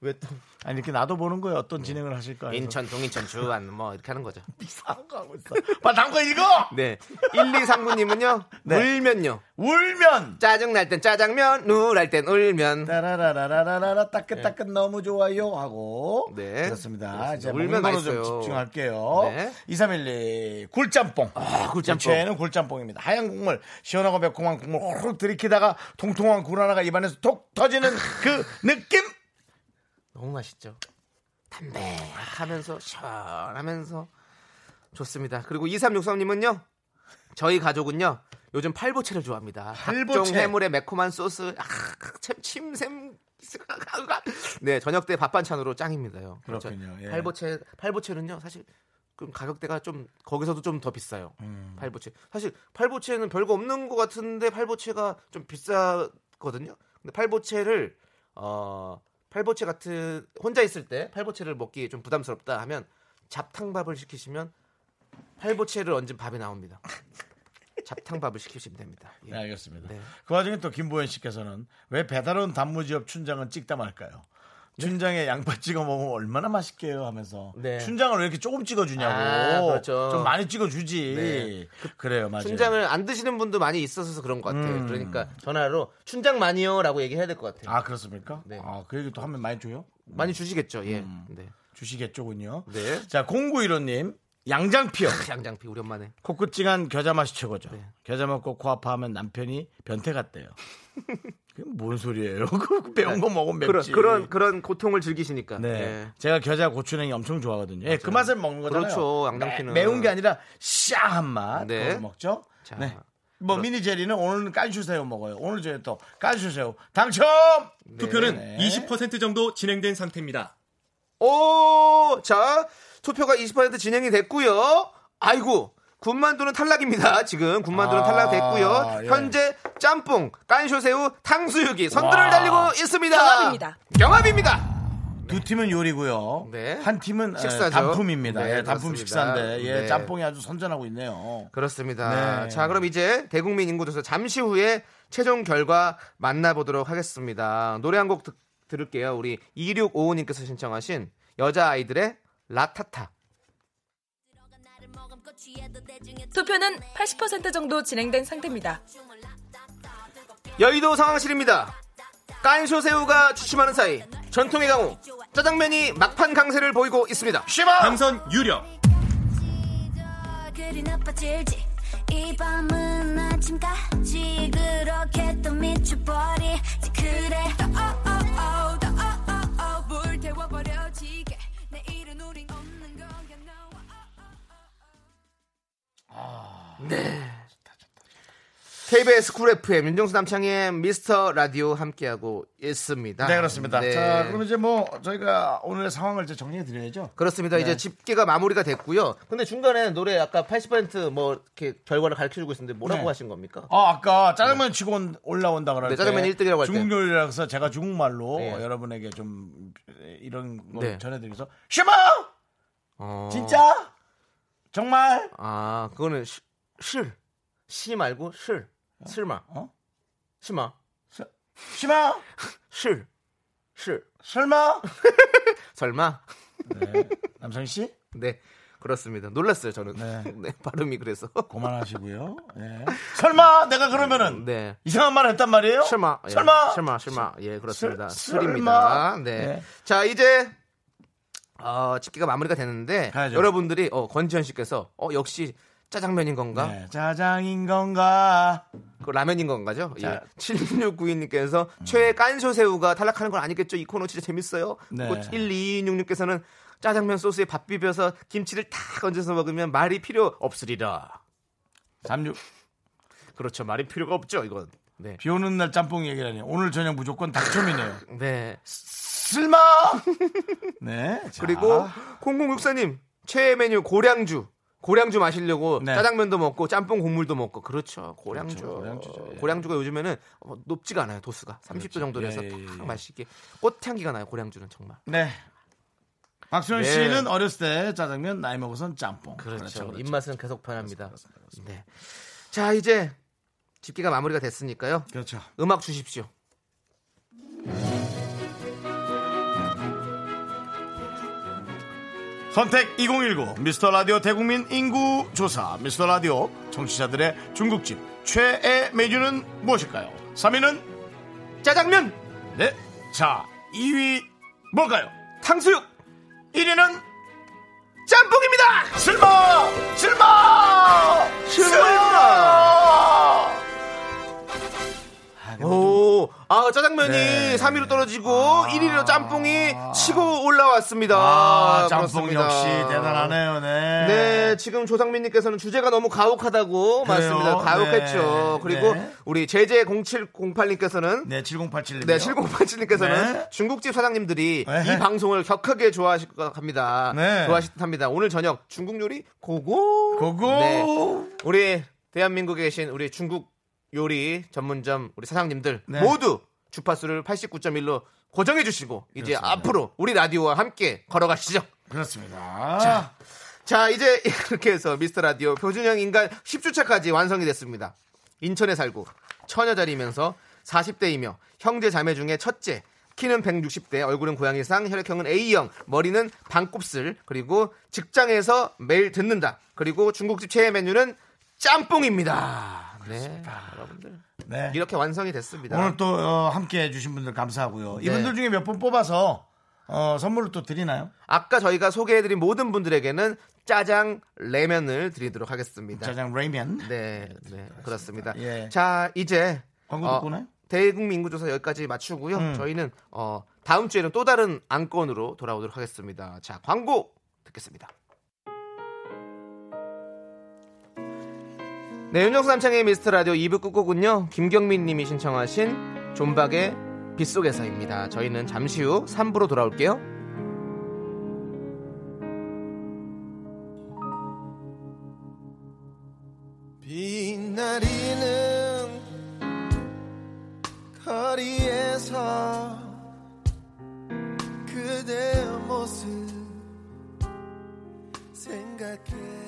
왜또 아니 이렇게 나도 보는 거예요. 어떤 진행을 하실까? 해서. 인천 동인천 주안 뭐 이렇게 하는 거죠. 이상한 거 하고 있어. 빨리 다음 거 읽어. 네. 1239님은요. 네. 울면요. 울면. 짜증 날 땐 짜장면, 우울할 땐 울면. 따라라라라라라 따끈따끈 너무 좋아요 하고 네. 그렇습니다. 그렇습니다. 이제 울면 거로 좀 맛있어요. 집중할게요. 네. 2312 굴짬뽕. 아, 굴짬뽕. 최애는 굴짬뽕입니다. 하얀 국물, 시원하고 매콤한 국물 호로록 들이키다가 통통한 굴 하나가 입안에서 톡 터지는 그 느낌. 너무 맛있죠. 담백하면서 시원하면서 좋습니다. 그리고 2363님은요. 저희 가족은요. 요즘 팔보채를 좋아합니다. 팔보채. 각종 해물의 매콤한 소스, 아, 참 침샘. 네, 저녁 때 밥 반찬으로 짱입니다요. 그렇죠. 그렇군요. 예. 팔보채, 팔보채는요, 사실 그 가격대가 좀 거기서도 좀 더 비싸요. 음. 팔보채. 사실 팔보채는 별거 없는 것 같은데 팔보채가 좀 비싸거든요. 근데 팔보채를 어 팔보채 같은 혼자 있을 때 팔보채를 먹기 좀 부담스럽다 하면 잡탕밥을 시키시면 팔보채를 얹은 밥이 나옵니다. 잡탕밥을 시키시면 됩니다. 예. 네, 알겠습니다. 네. 그 와중에 또 김보현 씨께서는 왜 배달원 단무지업 춘장은 찍다 말까요? 춘장에 양파 찍어 먹으면 얼마나 맛있게요 하면서 네. 춘장을 왜 이렇게 조금 찍어주냐고 아, 그렇죠. 좀 많이 찍어주지 네. 그래요 맞아요 춘장을 안 드시는 분도 많이 있어서 그런 것 같아요. 음. 그러니까 전화로 춘장 많이요라고 얘기해야 될 것 같아요. 아 그렇습니까? 네. 아그 얘기 또 하면 많이 줘요? 많이 주시겠죠. 예. 음. 네. 주시겠죠군요. 네. 자 0915님 양장피요. 양장피 오랜만에. 코끝찡한 겨자 맛이 최고죠. 네. 겨자 먹고 코 아파하면 남편이 변태 같대요. 그게 뭔 소리예요? 그 매운 거 먹으면 그런 맵지. 그런 그런 고통을 즐기시니까. 네. 예. 제가 겨자 고추냉이 엄청 좋아하거든요. 예, 그 맛을 먹는 거잖아요. 그렇죠, 양장피는. 매, 운게 아니라 샤한 맛. 네. 먹죠. 자, 네. 뭐 그럼- 미니 제리는 오늘은 깐슈새우 먹어요. 오늘 저희 또 깐슈새우 당첨. 투표는 네. 20% 정도 진행된 상태입니다. 오, 자, 투표가 20% 진행이 됐고요. 아이고, 군만두는 탈락입니다. 지금 군만두는 아, 탈락됐고요. 예. 현재 짬뽕, 깐쇼새우, 탕수육이 선두를 와. 달리고 있습니다. 경합입니다. 경합입니다. 두 팀은 요리고요. 네. 한 팀은 에, 식사죠. 단품입니다. 네, 예, 단품. 식사인데 예, 네. 짬뽕이 아주 선전하고 있네요. 그렇습니다. 네. 자, 그럼 이제 대국민 인구조사 잠시 후에 최종 결과 만나보도록 하겠습니다. 노래 한 곡 들을게요. 우리 2655님께서 신청하신 여자아이들의 라타타. 투표는 80% 정도 진행된 상태입니다. 여의도 상황실입니다. 깐쇼새우가 주춤하는 사이 전통의 강호 짜장면이 막판 강세를 보이고 있습니다. 시바 당선 유력. No KBS Cool FM 윤정수 남창희 Mr. Radio 함께하고 있습니다. 네 그렇습니다. 네. 자 그럼 이제 뭐 저희가 오늘의 상황을 이제 정리해 드려야죠. 그렇습니다. 이제 집계가 마무리가 됐고요. 근데 중간에 노래 아까 80%뭐 이렇게 결과를 가르쳐 주고 있었는데 뭐라고 네. 하신 겁니까? 아, 아까 짜장면 치고 온- 올라온다 그럴 네, 때 짜장면이 1등이라고 할 때. 중국 요리라서 제가 중국말로 네. 여러분에게 좀 이런 거 네. 전해드리면서 是吗 어. 진짜 정말 아 그거는 시, 실. 시 말고 실. 실마. 어? 시마. 시마 실. 실. 설마 설마? 네. 남성 씨 네. 그렇습니다. 놀랐어요, 저는. 네. 네. 발음이 그래서. 그만하시고요. 네. 설마 내가 그러면은 네. 이상한 말을 했단 말이에요? 실마. 예. 설마 실마, 실마. 예, 그렇습니다. 설- 술입니다. 설마. 네. 네. 자, 이제 어, 집계가 마무리가 됐는데 가야죠. 여러분들이 어, 권지현 씨께서 어, 역시 짜장면인 건가? 네, 짜장인 건가? 그 라면인 건가죠? 자. 음. 예. 7692님께서 최애 깐쇼새우가 탈락하는 건 아니겠죠? 이 코너 진짜 재밌어요. 네. 그리고 1226님께서는 짜장면 소스에 밥 비벼서 김치를 탁 얹어서 먹으면 말이 필요 없으리라. 36. 그렇죠. 말이 필요가 없죠, 이건. 네. 비 오는 날 짬뽕 얘기라니. 오늘 저녁 무조건 닭점이네요. 네. 쓸마! 네. 자. 그리고 0064님 최애 메뉴 고량주. 고량주 마시려고 네. 짜장면도 먹고 짬뽕 국물도 먹고 그렇죠 고량주 그렇죠, 고량주죠, 예. 고량주가 요즘에는 어, 높지가 않아요 도수가 30도 정도 돼서 예, 예, 탁 예. 맛있게 꽃향기가 나요 고량주는 정말 네. 박수현 네. 씨는 어렸을 때 짜장면, 나이 먹어선 짬뽕. 그렇죠, 입맛은 계속 변합니다 네. 자 이제 집계가 마무리가 됐으니까요 그렇죠. 음악 주십시오 선택 2019 미스터 라디오 대국민 인구 조사 미스터 라디오 청취자들의 중국집 최애 메뉴는 무엇일까요? 3위는 짜장면, 네. 자, 2위 뭘까요? 탕수육, 1위는 짬뽕입니다. 실마! 실마! 실 마! 오, 아, 짜장면이 네. 3위로 떨어지고 1위로 짬뽕이 치고 올라왔습니다. 아, 짬뽕 그렇습니다. 역시 대단하네요. 네. 네, 지금 조상민님께서는 주제가 너무 가혹하다고 그래요? 맞습니다. 가혹했죠. 네. 그리고 네. 우리 제제 0708님께서는 네, 7087님. 네, 7087님께서는 네. 중국집 사장님들이 네. 이 방송을 격하게 좋아하실 것 합니다. 네. 좋아하실 듯 합니다. 오늘 저녁 중국 요리 고고. 고고. 네. 우리 대한민국에 계신 우리 중국 요리 전문점 우리 사장님들 네. 모두 주파수를 89.1로 고정해 주시고 이제 그렇습니다. 앞으로 우리 라디오와 함께 걸어가시죠. 그렇습니다. 자, 자, 이제 이렇게 해서 미스터 라디오 표준형 인간 10주차까지 완성이 됐습니다. 인천에 살고 처녀자리면서 40대이며 형제 자매 중에 첫째 키는 160대, 얼굴은 고양이상, 혈액형은 A형, 머리는 반곱슬, 그리고 직장에서 매일 듣는다. 그리고 중국집 최애 메뉴는 짬뽕입니다. 네, 여러분들 네. 이렇게 완성이 됐습니다. 오늘 또 어, 함께 해주신 분들 감사하고요. 네. 이분들 중에 몇 분 뽑아서 어, 선물을 또 드리나요? 아까 저희가 소개해드린 모든 분들에게는 짜장 레면을 드리도록 하겠습니다. 짜장 레이면. 네, 네, 그렇습니다. 예. 자, 이제 광고 어, 듣고 나요? 대국민 인구조사 여기까지 마치고요. 음. 저희는 어, 다음 주에는 또 다른 안건으로 돌아오도록 하겠습니다. 자, 광고 듣겠습니다. 네, 윤정수 남창의 미스터 라디오 2부 끝곡은요. 김경민 님이 신청하신 존박의 빗속에서입니다. 저희는 잠시 후 3부로 돌아올게요. 빛나리는 거리에서 그대의 모습 생각해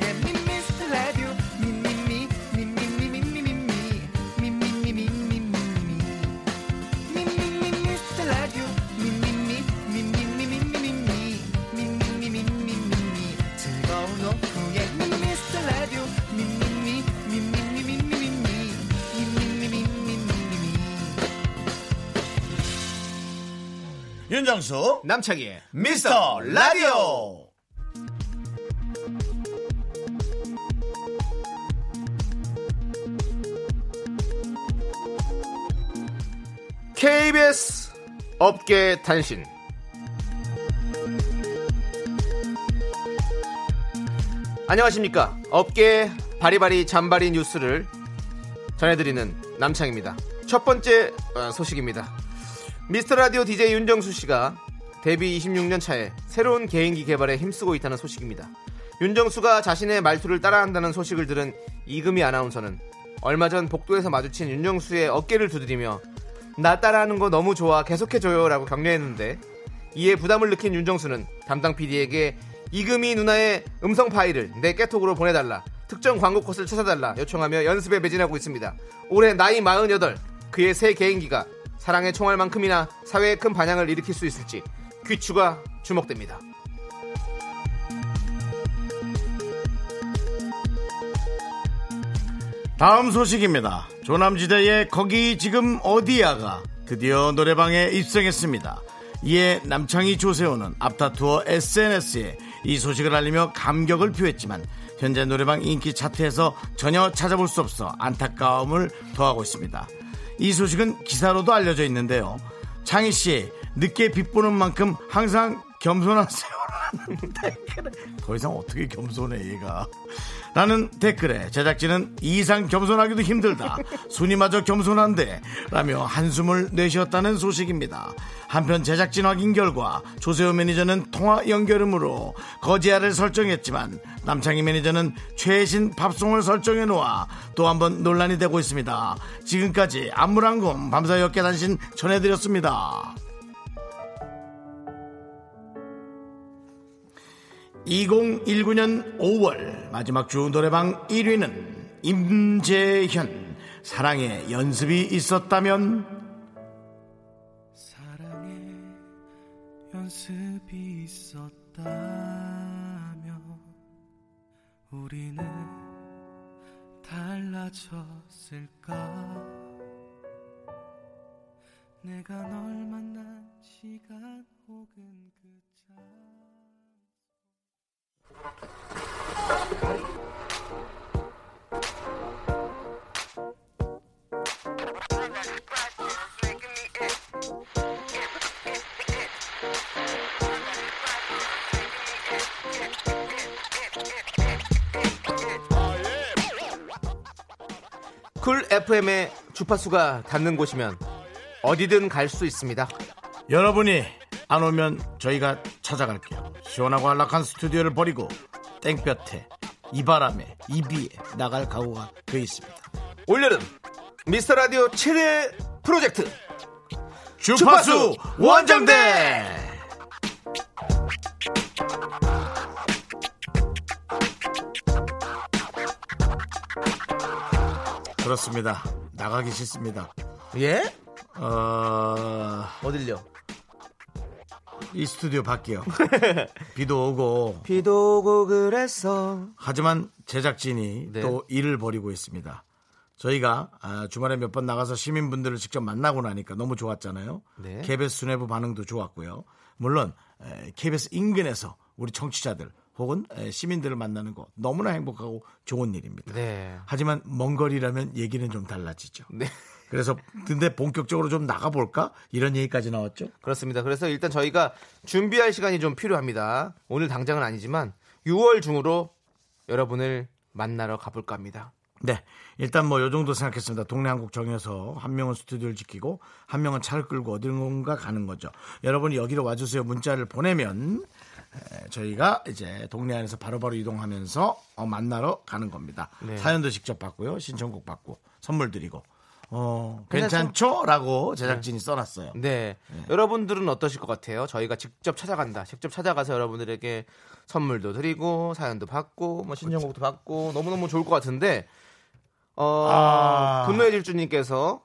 윤정수 남창희의 미스터 라디오. KBS 업계 단신. 안녕하십니까. 업계 바리바리 잔바리 뉴스를 전해드리는 남창입니다. 첫 번째 어, 소식입니다 미스터 라디오 DJ 윤정수 씨가 데뷔 26년 차에 새로운 개인기 개발에 힘쓰고 있다는 소식입니다. 윤정수가 자신의 말투를 따라한다는 소식을 들은 이금희 아나운서는 얼마 전 복도에서 마주친 윤정수의 어깨를 두드리며 나 따라하는 거 너무 좋아 계속해줘요 라고 격려했는데 이에 부담을 느낀 윤정수는 담당 PD에게 이금희 누나의 음성 파일을 내 깨톡으로 보내달라 특정 광고 컷을 찾아달라 요청하며 연습에 매진하고 있습니다. 올해 나이 48 그의 새 개인기가 사랑의 총알만큼이나 사회에 큰 반향을 일으킬 수 있을지 귀추가 주목됩니다 다음 소식입니다. 조남지대의 거기 지금 어디야가 드디어 노래방에 입성했습니다. 이에 남창희 조세호는 앞다투어 SNS에 이 소식을 알리며 감격을 표했지만 현재 노래방 인기 차트에서 전혀 찾아볼 수 없어 안타까움을 더하고 있습니다. 이 소식은 기사로도 알려져 있는데요. 창희 씨 늦게 빗보는 만큼 항상 겸손하세요라는 댓글을 더 이상 어떻게 겸손해 얘가 라는 댓글에 제작진은 이상 겸손하기도 힘들다. 순이마저 겸손한데 라며 한숨을 내쉬었다는 소식입니다. 한편 제작진 확인 결과 조세호 매니저는 통화 연결음으로 거지아를 설정했지만 남창희 매니저는 최신 팝송을 설정해 놓아 또 한 번 논란이 되고 있습니다. 지금까지 안무랑곰 밤사이 어깨 단신 전해드렸습니다. 2019년 5월 마지막 주 노래방 1위는 임재현 사랑의 연습이 있었다면 사랑의 연습이 있었다면 우리는 달라졌을까 내가 널 만난 시간 혹은 그 장. 쿨 FM의 주파수가 닿는 곳이면 어디든 갈 수 있습니다. 여러분이 안 오면 저희가 찾아갈게요. 시원하고 안락한 스튜디오를 버리고 땡볕에 이 바람에 이 비에 나갈 각오가 돼 있습니다. 올여름 미스터 라디오 최대 프로젝트 주파수 원정대 그렇습니다. 나가기 싫습니다. 예? 어, 어딜요? 이 스튜디오 밖이요. 비도 오고 비도 오고 그랬어. 하지만 제작진이 네. 또 일을 벌이고 있습니다. 저희가 아, 주말에 몇 번 나가서 시민분들을 직접 만나고 나니까 너무 좋았잖아요. 네. KBS 수뇌부 반응도 좋았고요. 물론 에, KBS 인근에서 우리 청취자들 혹은 에, 시민들을 만나는 거 너무나 행복하고 좋은 일입니다. 네. 하지만 먼 거리라면 얘기는 좀 달라지죠. 네. 그래서 근데 본격적으로 좀 나가볼까 이런 얘기까지 나왔죠. 그렇습니다. 그래서 일단 저희가 준비할 시간이 좀 필요합니다. 오늘 당장은 아니지만 6월 중으로 여러분을 만나러 가볼까 합니다. 네. 일단 뭐 요 정도 생각했습니다. 동네 한국 정해서 한 명은 스튜디오를 지키고 한 명은 차를 끌고 어디론가 가는 거죠. 여러분이 여기로 와주세요 문자를 보내면 에, 저희가 이제 동네 안에서 바로바로 이동하면서 어, 만나러 가는 겁니다. 네. 사연도 직접 받고요. 신청곡 받고 선물 드리고 어, 괜찮죠? 라고 제작진이 써놨어요. 네. 여러분들은 어떠실 것 같아요? 저희가 직접 찾아간다. 직접 찾아가서 여러분들에게 선물도 드리고 사연도 받고 뭐 신청곡도 받고 너무너무 좋을 것 같은데 어, 아. 분노의 질주님께서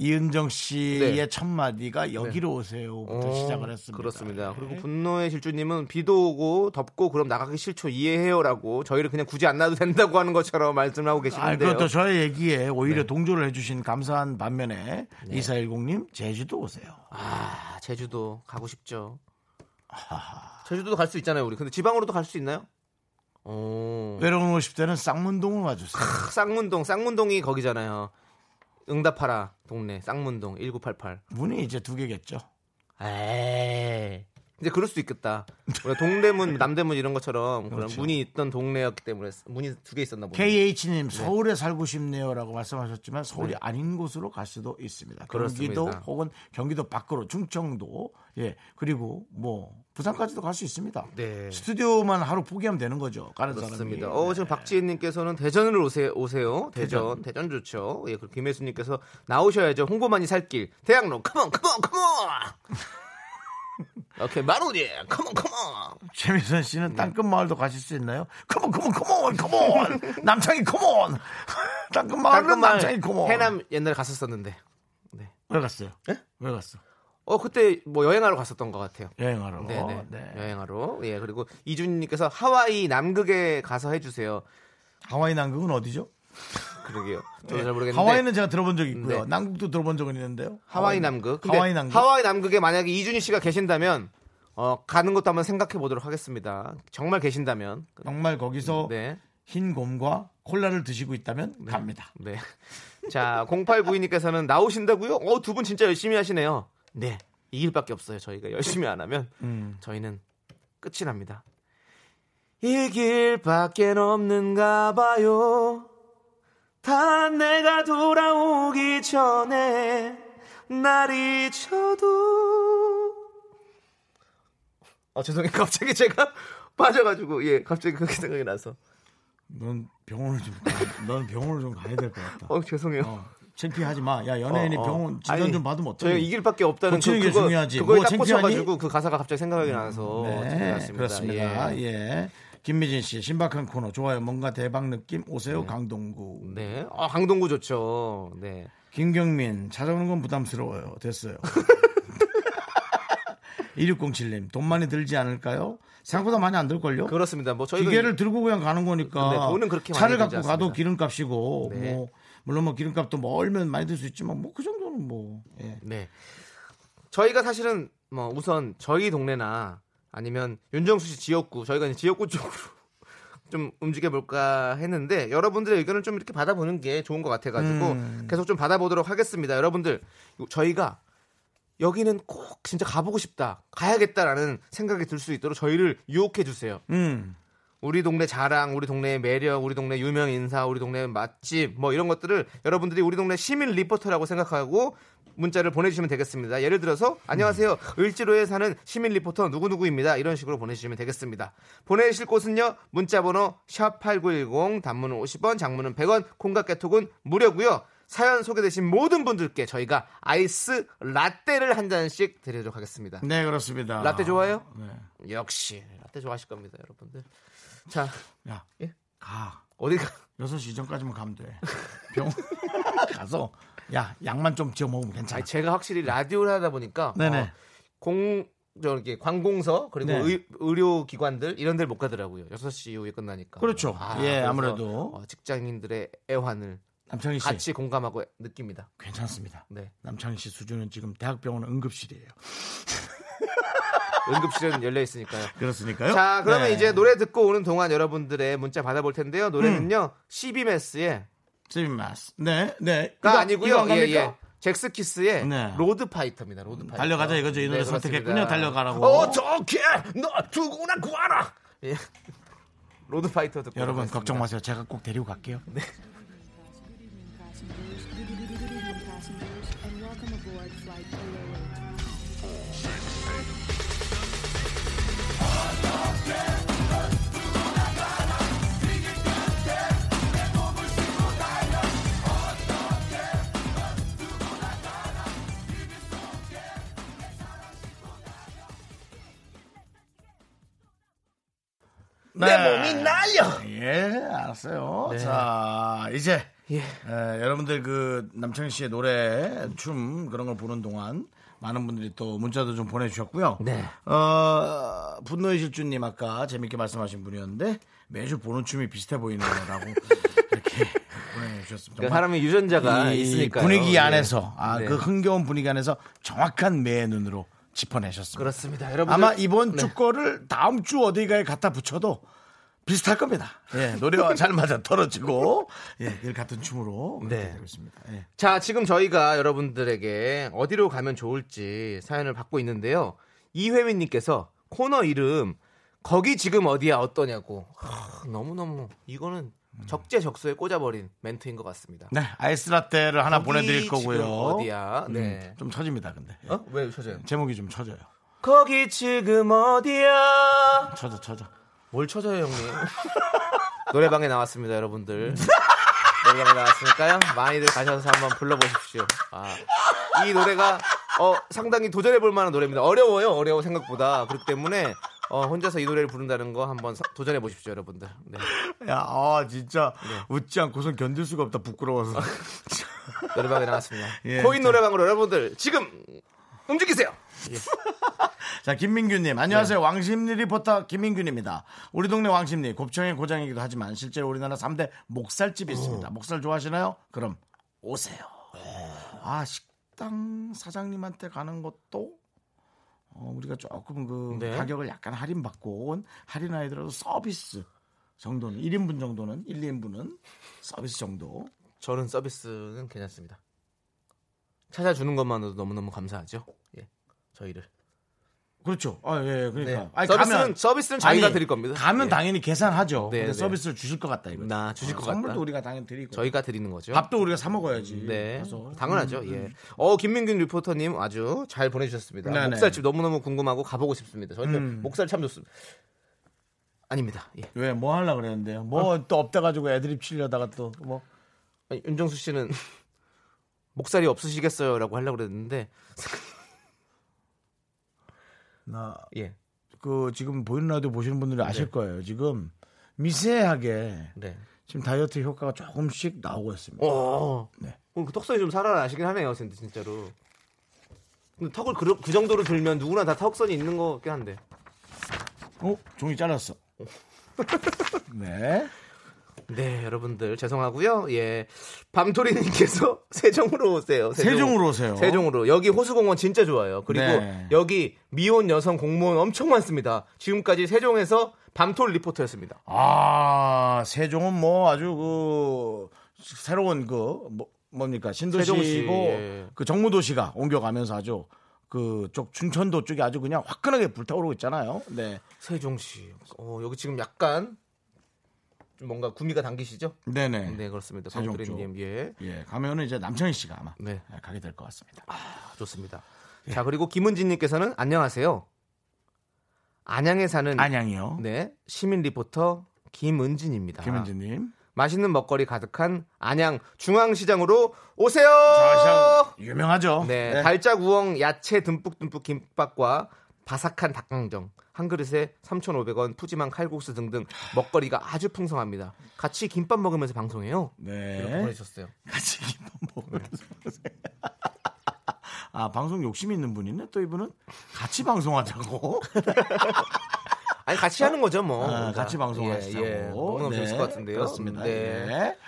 이은정 씨의 네. 첫 마디가 여기로 오세요부터 어, 시작을 했습니다. 그렇습니다. 그리고 네. 분노의 질주님은 비도 오고 덥고 그럼 나가기 싫죠 이해해요라고 저희를 그냥 굳이 안 놔도 된다고 하는 것처럼 말씀하고 아, 계시는데요. 그것도 저의 얘기에 오히려 네. 동조를 해주신 감사한 반면에 이사일공님 제주도 오세요. 아 제주도 가고 싶죠. 제주도도 갈 수 있잖아요 우리. 근데 지방으로도 갈 수 있나요? 오. 외로운 50대는 쌍문동을 와주세요. 쌍문동 쌍문동이 거기잖아요. 응답하라 동네 쌍문동 1988. 문이 이제 두 개겠죠. 에이. 이제 그럴 수도 있겠다. 동대문, 남대문 이런 것처럼 그런 그렇죠. 문이 있던 동네였기 때문에 문이 두 개 있었나 보네. KH님 서울에 살고 싶네요라고 말씀하셨지만 서울이 네. 아닌 곳으로 갈 수도 있습니다. 그렇습니다. 경기도 혹은 경기도 밖으로 충청도 예 그리고 뭐 부산까지도 갈 수 있습니다. 네. 스튜디오만 하루 포기하면 되는 거죠. 가는 그렇습니다. 사람이. 어, 지금 박지혜님께서는 대전을 오세요. 오세요. 대전, 대전, 좋죠. 예, 그리고 김혜수님께서 나오셔야죠. 홍보만이 살길. 대학로, come on, come on, come on. 오케이, 마로디, come on, come on. 최미선 씨는 땅끝 마을도 가실 수 있나요? 컴온 컴온 컴온 컴온 남창이 컴온 땅끝 마을은 남창이 컴온 해남 옛날에 갔었었는데. 왜 갔어요? 예? 왜 갔어? 어, 그때 뭐 여행하러 갔었던 것 같아요. 여행하러. 네네. 네. 여행하러. 예, 그리고 이준님께서 하와이 남극에 가서 해주세요. 하와이 남극은 어디죠? 그러게요. 저도 잘 모르겠는데. 하와이는 제가 들어본 적이 있고요. 네. 남극도 들어본 적은 있는데요. 하와이 남극. 근데 하와이 남극. 하와이 남극에 만약에 이준희 씨가 계신다면 어, 가는 것도 한번 생각해 보도록 하겠습니다. 정말 계신다면. 정말 거기서 네. 흰 곰과 콜라를 드시고 있다면 갑니다. 네. 자, 0892님께서는 나오신다고요? 어, 두 분 진짜 열심히 하시네요. 네. 이 길밖에 없어요. 저희가 열심히 안 하면 음. 저희는 끝이 납니다. 이 길밖에 없는가 봐요. 다 내가 돌아오기 전에 날 잊혀도. 어, 죄송해요. 갑자기 제가 빠져가지고, 예, 갑자기 그렇게 생각이 나서. 넌 병원을 좀, 가, 넌 병원을 좀 가야 될 것 같다. 어, 죄송해요. 어, 창피하지 마. 야, 연예인이 어, 어. 병원 진단 아니, 좀 받으면 어떡해. 저희 이 길 밖에 없다는 그, 게 그거, 중요하지. 그거에 뭐딱 창피하니? 꽂혀가지고 그 가사가 갑자기 생각이 나서 네, 생각났습니다. 그렇습니다. 예. 예. 김미진 씨, 신박한 코너 좋아요. 뭔가 대박 느낌 오세요, 강동구. 네. 아, 강동구 좋죠. 네. 김경민, 찾아오는 건 부담스러워요. 됐어요. 2607님, 돈 많이 들지 않을까요? 생각보다 많이 안 들걸요? 그렇습니다. 뭐 저희가 기계를 들고 그냥 가는 거니까 네, 돈은 그렇게 많이 차를 갖고 가도 않습니다. 기름값이고 네. 뭐 물론 뭐 기름값도 멀면 많이 들 수 있지만 뭐 그 정도는 뭐 예. 네. 저희가 사실은 뭐 우선 저희 동네나 아니면 윤정수 씨 지역구 저희가 이제 지역구 쪽으로 좀 움직여 볼까 했는데 여러분들의 의견을 좀 이렇게 받아보는 게 좋은 것 같아가지고 음. 계속 좀 받아보도록 하겠습니다. 여러분들 저희가 여기는 꼭 진짜 가보고 싶다 가야겠다라는 생각이 들 수 있도록 저희를 유혹해 주세요. 음. 우리 동네 자랑, 우리 동네의 매력, 우리 동네 유명 인사, 우리 동네 맛집 뭐 이런 것들을 여러분들이 우리 동네 시민 리포터라고 생각하고 문자를 보내주시면 되겠습니다. 예를 들어서 안녕하세요. 을지로에 사는 시민 리포터 누구누구입니다. 이런 식으로 보내주시면 되겠습니다. 보내실 곳은요. 문자번호 샵 8910 단문은 50원 장문은 100원 콩과 깨톡은 무료고요. 사연 소개되신 모든 분들께 저희가 아이스 라떼를 한 잔씩 드리도록 하겠습니다. 네 그렇습니다. 라떼 좋아요? 네. 역시 라떼 좋아하실 겁니다, 여러분들. 자, 야, 예? 가. 어디 가? 6시 이전까지만 가면 돼. 병원 가서 야, 약만 좀 지어 먹으면 괜찮아. 아니, 제가 확실히 라디오를 하다 보니까 네네. 어, 공 저기 관공서 그리고 네. 의, 의료 기관들 이런 데를 못 가더라고요. 6시 이후에 끝나니까. 그렇죠. 예, 그래서, 아무래도. 어, 직장인들의 애환을 남창희 씨 같이 공감하고 느낍니다. 괜찮습니다. 네. 남창희 씨 수준은 지금 대학병원 응급실이에요. 응급실은 열려 있으니까요. 그렇습니까요? 자, 그러면 네. 이제 노래 듣고 오는 동안 여러분들의 문자 받아볼 텐데요. 노래는요. 음. CB Mass의 스미마스. 네, 네. 가 아니고요. 예? 예. 젝스키스의 네. Road Fighter입니다. Road Fighter. 달려가자 이거죠. 이 노래 그렇습니다. 선택했군요. 달려가라고. 어떻게 너 두고나 구하라. 예. 로드 파이터 듣고 여러분. 걱정 마세요. 제가 꼭 데리고 갈게요. 네. 내 몸이 나요. 예, 알았어요. 네. 자, 이제 예. 에, 여러분들 그 남창희 씨의 노래, 춤 그런 걸 보는 동안 많은 분들이 또 문자도 좀 보내주셨고요. 네. 어, 분노의 실주님 아까 재밌게 말씀하신 분이었는데 매주 보는 춤이 비슷해 보이네요라고 이렇게 보내주셨습니다. 그러니까 사람이 유전자가 이 있으니까 분위기 안에서 아, 네. 그 흥겨운 분위기 안에서 정확한 매의 눈으로 짚어내셨습니다. 그렇습니다. 여러분 아마 이번 네. 주 거를 다음 주 어디가에 갖다 붙여도 비슷할 겁니다. 예, 노래와 잘 맞아 떨어지고 예, 늘 같은 춤으로 네. 되고 있습니다. 예. 자, 지금 저희가 여러분들에게 어디로 가면 좋을지 사연을 받고 있는데요. 이회민님께서 코너 이름 거기 지금 어디야 어떠냐고 하, 너무너무 이거는 적재적소에 꽂아버린 멘트인 것 같습니다. 네, 아이스 라떼를 하나 거기 보내드릴 거고요. 어디야? 음, 네. 좀 처집니다, 근데. 예. 어? 왜 쳐져요? 제목이 좀 처져요. 거기 지금 어디야? 처져, 처져. 뭘 쳐져요, 형님? 노래방에 나왔습니다, 여러분들. 노래방에 나왔으니까요. 많이들 가셔서 한번 불러보십시오. 아, 이 노래가 어, 상당히 도전해볼 만한 노래입니다. 어려워요, 어려워 생각보다. 그렇기 때문에 어, 혼자서 이 노래를 부른다는 거 한번 사- 도전해 보십시오, 여러분들. 네. 야, 아, 진짜 네. 웃지 않고선 견딜 수가 없다, 부끄러워서. 노래방에 나왔습니다. 예, 코인 자. 노래방으로 여러분들 지금 움직이세요. 자, 김민규님. 안녕하세요. 왕심리 리포터 김민규입니다. 우리 동네 왕심리, 곱창의 고장이기도 하지만 실제로 우리나라 3대 목살집이 있습니다. 목살 좋아하시나요? 그럼 오세요. 아, 식당 사장님한테 가는 것도 어, 우리가 조금 그 네. 가격을 약간 할인받고 온 할인 아이들어도 서비스 정도는 1인분 정도는 1, 2인분은 서비스 정도. 저는 서비스는 괜찮습니다. 찾아주는 것만으로도 너무너무 감사하죠. 예. 저희를. 그렇죠. 아, 예, 그러니까. 네. 아니, 서비스는- 서비스는 저희가 드릴 겁니다. 가면 예. 당연히 계산하죠. 네, 근데 네. 서비스를 주실 것 같다, 이거. 나 주실 것 선물도 같다. 우리가 당연히 드리고. 저희가 드리는 거죠. 밥도 우리가 사 먹어야지. 네, 가서. 당연하죠. 음, 예. 어 김민균 리포터님 아주 잘 보내주셨습니다. 네네. 목살집 너무 너무 궁금하고 가보고 싶습니다. 저희는 음. 목살 참 좋습니다. 아닙니다. 예. 왜, 뭐 하려고 그랬는데요? 뭐또 없대가지고 애드립 치려다가 또, 뭐. 아니, 윤정수 씨는 목살이 없으시겠어요라고 하려고 그랬는데 나, 예. 그, 지금 보이는 라디오 보시는 분들이 아실 네. 거예요. 지금 미세하게 네. 지금 다이어트 효과가 조금씩 나오고 있습니다. 어. 네. 오늘 그 턱선이 좀 살아나시긴 하네요, 진짜 진짜로. 근데 턱을 그, 그 정도로 들면 누구나 다 턱선이 있는 것 같긴 한데. 어? 종이 잘랐어. 네. 네, 여러분들 죄송하고요. 예, 밤토리님께서 세종으로 오세요. 세종 으로 오세요. 세종으로 여기 호수공원 진짜 좋아요. 그리고 네. 여기 미혼 여성 공무원 엄청 많습니다. 지금까지 세종에서 밤톨 리포터였습니다. 아, 세종은 뭐 아주 그 새로운 그 뭐, 뭡니까 신도시고 예. 그 정무도시가 옮겨가면서 아주 그쪽 춘천도 쪽이 아주 그냥 화끈하게 불타오르고 있잖아요. 네, 세종시. 어, 여기 지금 약간 좀 뭔가 구미가 당기시죠? 네네. 네, 그렇습니다. 밤토리님 예, 예, 가면은 이제 남창희 씨가 아마 네, 가게 될 것 같습니다. 좋습니다. 자, 그리고 김은진님께서는 안녕하세요. 안양에 사는 안양이요. 네 시민 리포터 김은진입니다. 김은지님. 맛있는 먹거리 가득한 안양 중앙시장으로 오세요. 자, 시장 유명하죠. 네, 달짝 우엉 야채 듬뿍듬뿍 김밥과 바삭한 닭강정 한 그릇에 3,500원 푸짐한 칼국수 등등 먹거리가 아주 풍성합니다. 같이 김밥 먹으면서 방송해요. 이렇게 네. 보내주셨어요. 같이 김밥 먹으면서. 아, 방송 욕심 있는 분이네. 또 이분은 같이 방송하자고. 아니 같이 하는 거죠 뭐. 아, 같이 방송하시자고. 예, 예. 너무 네, 재밌을 것 같은데요. 그렇습니다. 네. 네.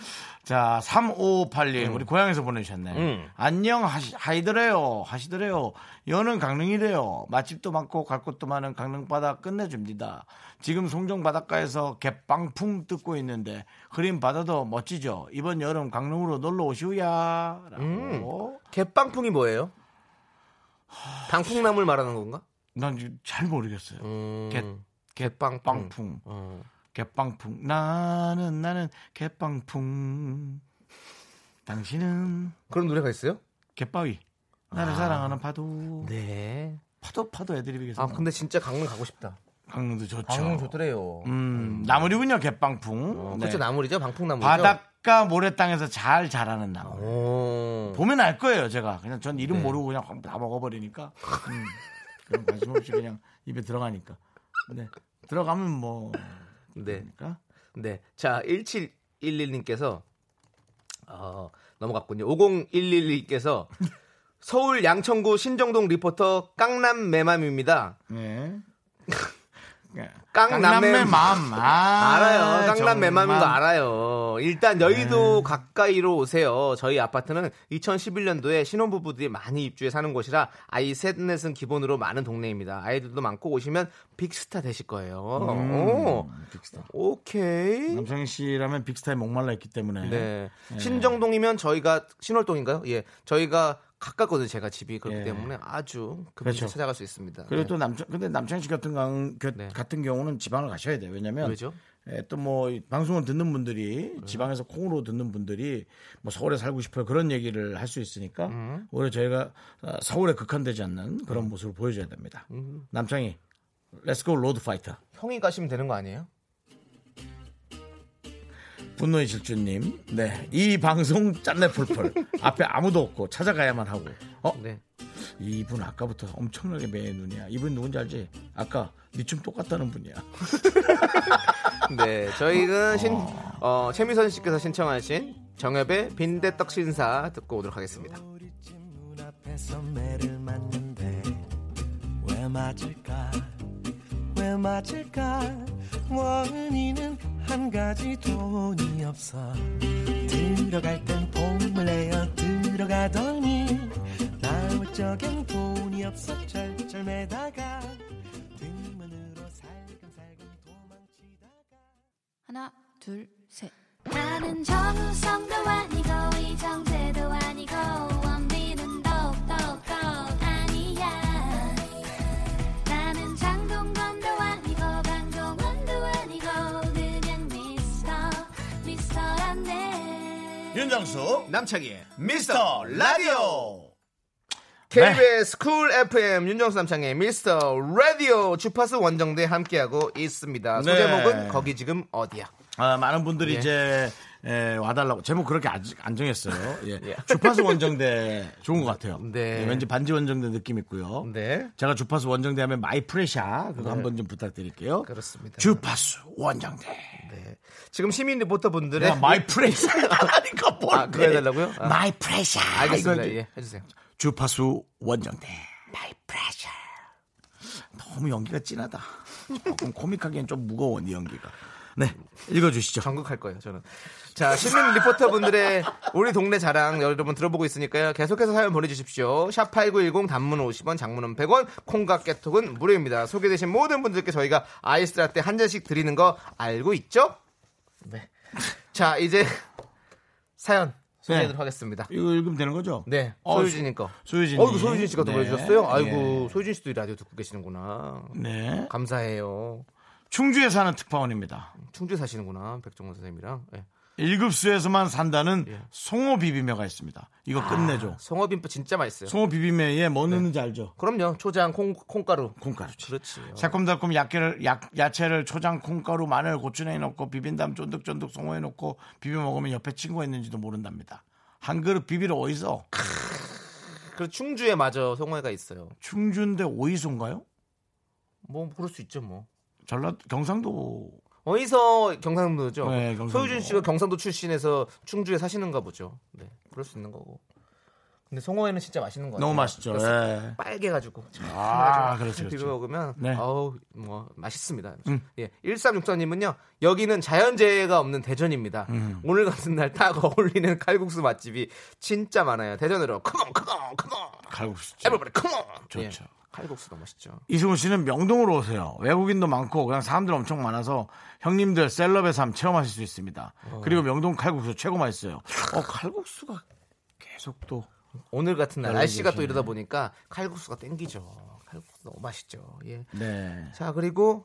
자, 3581 우리 고향에서 보내셨네. 음. 안녕 하시, 하이더래요. 하시더래요. 여는 강릉이래요. 맛집도 많고 갈 곳도 많은 강릉바다 끝내줍니다. 지금 송정 바닷가에서 갯방풍 뜯고 있는데 흐린 바다도 멋지죠. 이번 여름 강릉으로 놀러 오시우야. 라고. 음. 갯방풍이 뭐예요? 방풍나물 말하는 건가? 난 잘 모르겠어요. 음, 갯, 갯방풍. 빵풍. 어. 갯방풍 나는 나는 갯방풍 당신은 그런 노래가 있어요? 갯바위 나를 아. 사랑하는 파도 네. 파도 파도 애드립이겠어 아 근데 진짜 강릉 가고 싶다. 강릉도 좋죠 강릉 좋더래요. 음 나물이군요 갯방풍 어, 네. 그렇죠 나물이죠 방풍나물이죠. 바닷가 모래땅에서 잘 자라는 나물 오. 보면 알 거예요 제가 그냥 전 이름 네. 모르고 그냥 다 먹어버리니까 음, 그런 관심 없이 그냥 입에 들어가니까 네 들어가면 뭐 네. 그러니까 네. 자, 1711님께서 어, 넘어갔군요. 5011님께서 서울 양천구 신정동 리포터 깡남 매맘입니다. 네. 깡남매 깡남매 맘. 아, 알아요. 깡남 정말. 매맘인 거 알아요. 일단 여의도 가까이로 오세요. 저희 아파트는 2011년도에 신혼부부들이 많이 입주해 사는 곳이라 아이 셋넷은 기본으로 많은 동네입니다. 아이들도 많고 오시면 빅스타 되실 거예요. 오, 음, 빅스타. 오케이. 남창희 씨라면 빅스타에 목말라 있기 때문에. 네. 예. 신정동이면 저희가 신월동인가요? 예. 저희가 가깝거든요. 제가 집이 그렇기 예. 때문에 아주 급히 그렇죠. 찾아갈 수 있습니다. 그리고 네. 또 남창 근데 남창희 씨 같은 강, 겨- 네. 같은 경우는 지방을 가셔야 돼요. 왜냐면 왜죠? 또뭐 방송을 듣는 분들이 네. 지방에서 콩으로 듣는 분들이 뭐 서울에 살고 싶어요 그런 얘기를 할 수 있으니까 음. 오히려 저희가 어, 서울에 국한되지 않는 그런 모습을 보여줘야 됩니다. 음. 남창희, let's go Road Fighter. 형이 가시면 되는 거 아니에요? 분노의 질주님, 네. 이 방송 짠내 풀풀. 앞에 아무도 없고 찾아가야만 하고. 어? 네. 이분 아까부터 엄청나게 매의 눈이야. 이분 누군지 알지? 아까 니춤 똑같다는 분이야. 네. 저희는 신, 어, 최미선 씨께서 신청하신 정엽의 빈대떡 신사 듣고 오도록 하겠습니다. 왜 맞을까 왜 맞을까 원인은 한 가지 돈이 없어 들어갈 땐 봄을 내어 들어가더니 나올 적엔 돈이 없어 절절매다가 뒷문으로 살금살금 도망치다가 하나, 둘, 셋. 나는 정우성도 아니고 이정재도 아니고 윤정수 남창희의 미스터 라디오 KBS 쿨 FM 윤정수 남창희의 미스터 라디오 주파수 원정대 함께하고 있습니다. 네. 소제목은 거기 지금 어디야? 아, 많은 분들이 예. 이제 에, 와달라고 제목 그렇게 아직 안 정했어요. 예. 예. 주파수 원정대 좋은 것 같아요. 네. 예, 왠지 반지 원정대 느낌 있고요. 네. 제가 주파수 원정대 하면 my precious 그거 한번 좀 부탁드릴게요. 그렇습니다. 주파수 원정대. 네. 지금 시민 리포터 분들의 내가 my precious 하니까 뭘 아, 그거 해달라고요? 아. my precious. 알겠습니다. 이거 예, 해주세요. 주파수 원정대. my precious. 너무 연기가 진하다. 조금 코믹하기엔 좀 무거워, 네 연기가. 네, 읽어주시죠. 정극할 거예요, 저는. 자, 시민 리포터 분들의 우리 동네 자랑 여러분 들어보고 있으니까요. 계속해서 사연 보내주십시오. 샵8910 단문 50원, 장문은 100원, 콩과 깨톡은 무료입니다. 소개되신 모든 분들께 저희가 아이스 라떼 한 잔씩 드리는 거 알고 있죠? 네. 자, 이제 사연 소개해드리도록 네. 하겠습니다. 이거 읽으면 되는 거죠? 네, 어, 소유진님 거. 소유진. 어, 이거 소유진 씨가 또 네. 보내주셨어요? 아이고, 네. 소유진 씨도 이 라디오 듣고 계시는구나. 네. 감사해요. 충주에 사는 특파원입니다. 충주에 사시는구나, 백종원 선생님이랑. 예. 1급수에서만 산다는 예. 송어 비빔면가 있습니다. 이거 끝내줘. 송어빔밥 진짜 맛있어요. 송어 비빔면에 뭐 넣는지 알죠? 그럼요. 초장, 콩, 콩가루. 콩가루. 그렇지. 새콤달콤 야채를, 야, 야채를 초장, 콩가루, 마늘, 고추냉이 넣고 비빈 다음 쫀득쫀득 송어에 넣고 비벼 먹으면 옆에 친구가 있는지도 모른답니다. 한 그릇 비비러 어디서? 그 충주에 마저 송어가 있어요. 충주인데 오이소인가요? 뭐 그럴 수 있죠, 뭐. 전라 경상도 어디서 경상도죠? 네, 경상도. 소유진 씨가 경상도 출신에서 충주에 사시는가 보죠. 네, 그럴 수 있는 거고. 근데 송어에는 진짜 맛있는 거 같아요. 너무 맛있죠. 예. 빨개 가지고. 아, 그렇죠, 비벼. 먹으면 네. 어우 뭐 맛있습니다. 음. 예, 1364님은요. 여기는 자연재해가 없는 대전입니다. 음. 오늘 같은 날 딱 어울리는 칼국수 맛집이 진짜 많아요. 대전으로 come on come on come on 칼국수. everybody come on 좋죠. 칼국수도 맛있죠. 이승우 씨는 명동으로 오세요. 외국인도 많고 그냥 사람들 엄청 많아서 형님들 celeb의 삶 체험하실 수 있습니다. 그리고 명동 칼국수 최고 맛있어요. 어 칼국수가 계속 또 오늘 같은 날 날씨가 또. 이러다 보니까 칼국수가 땡기죠. 칼국수 너무 맛있죠. 예. 네. 자, 그리고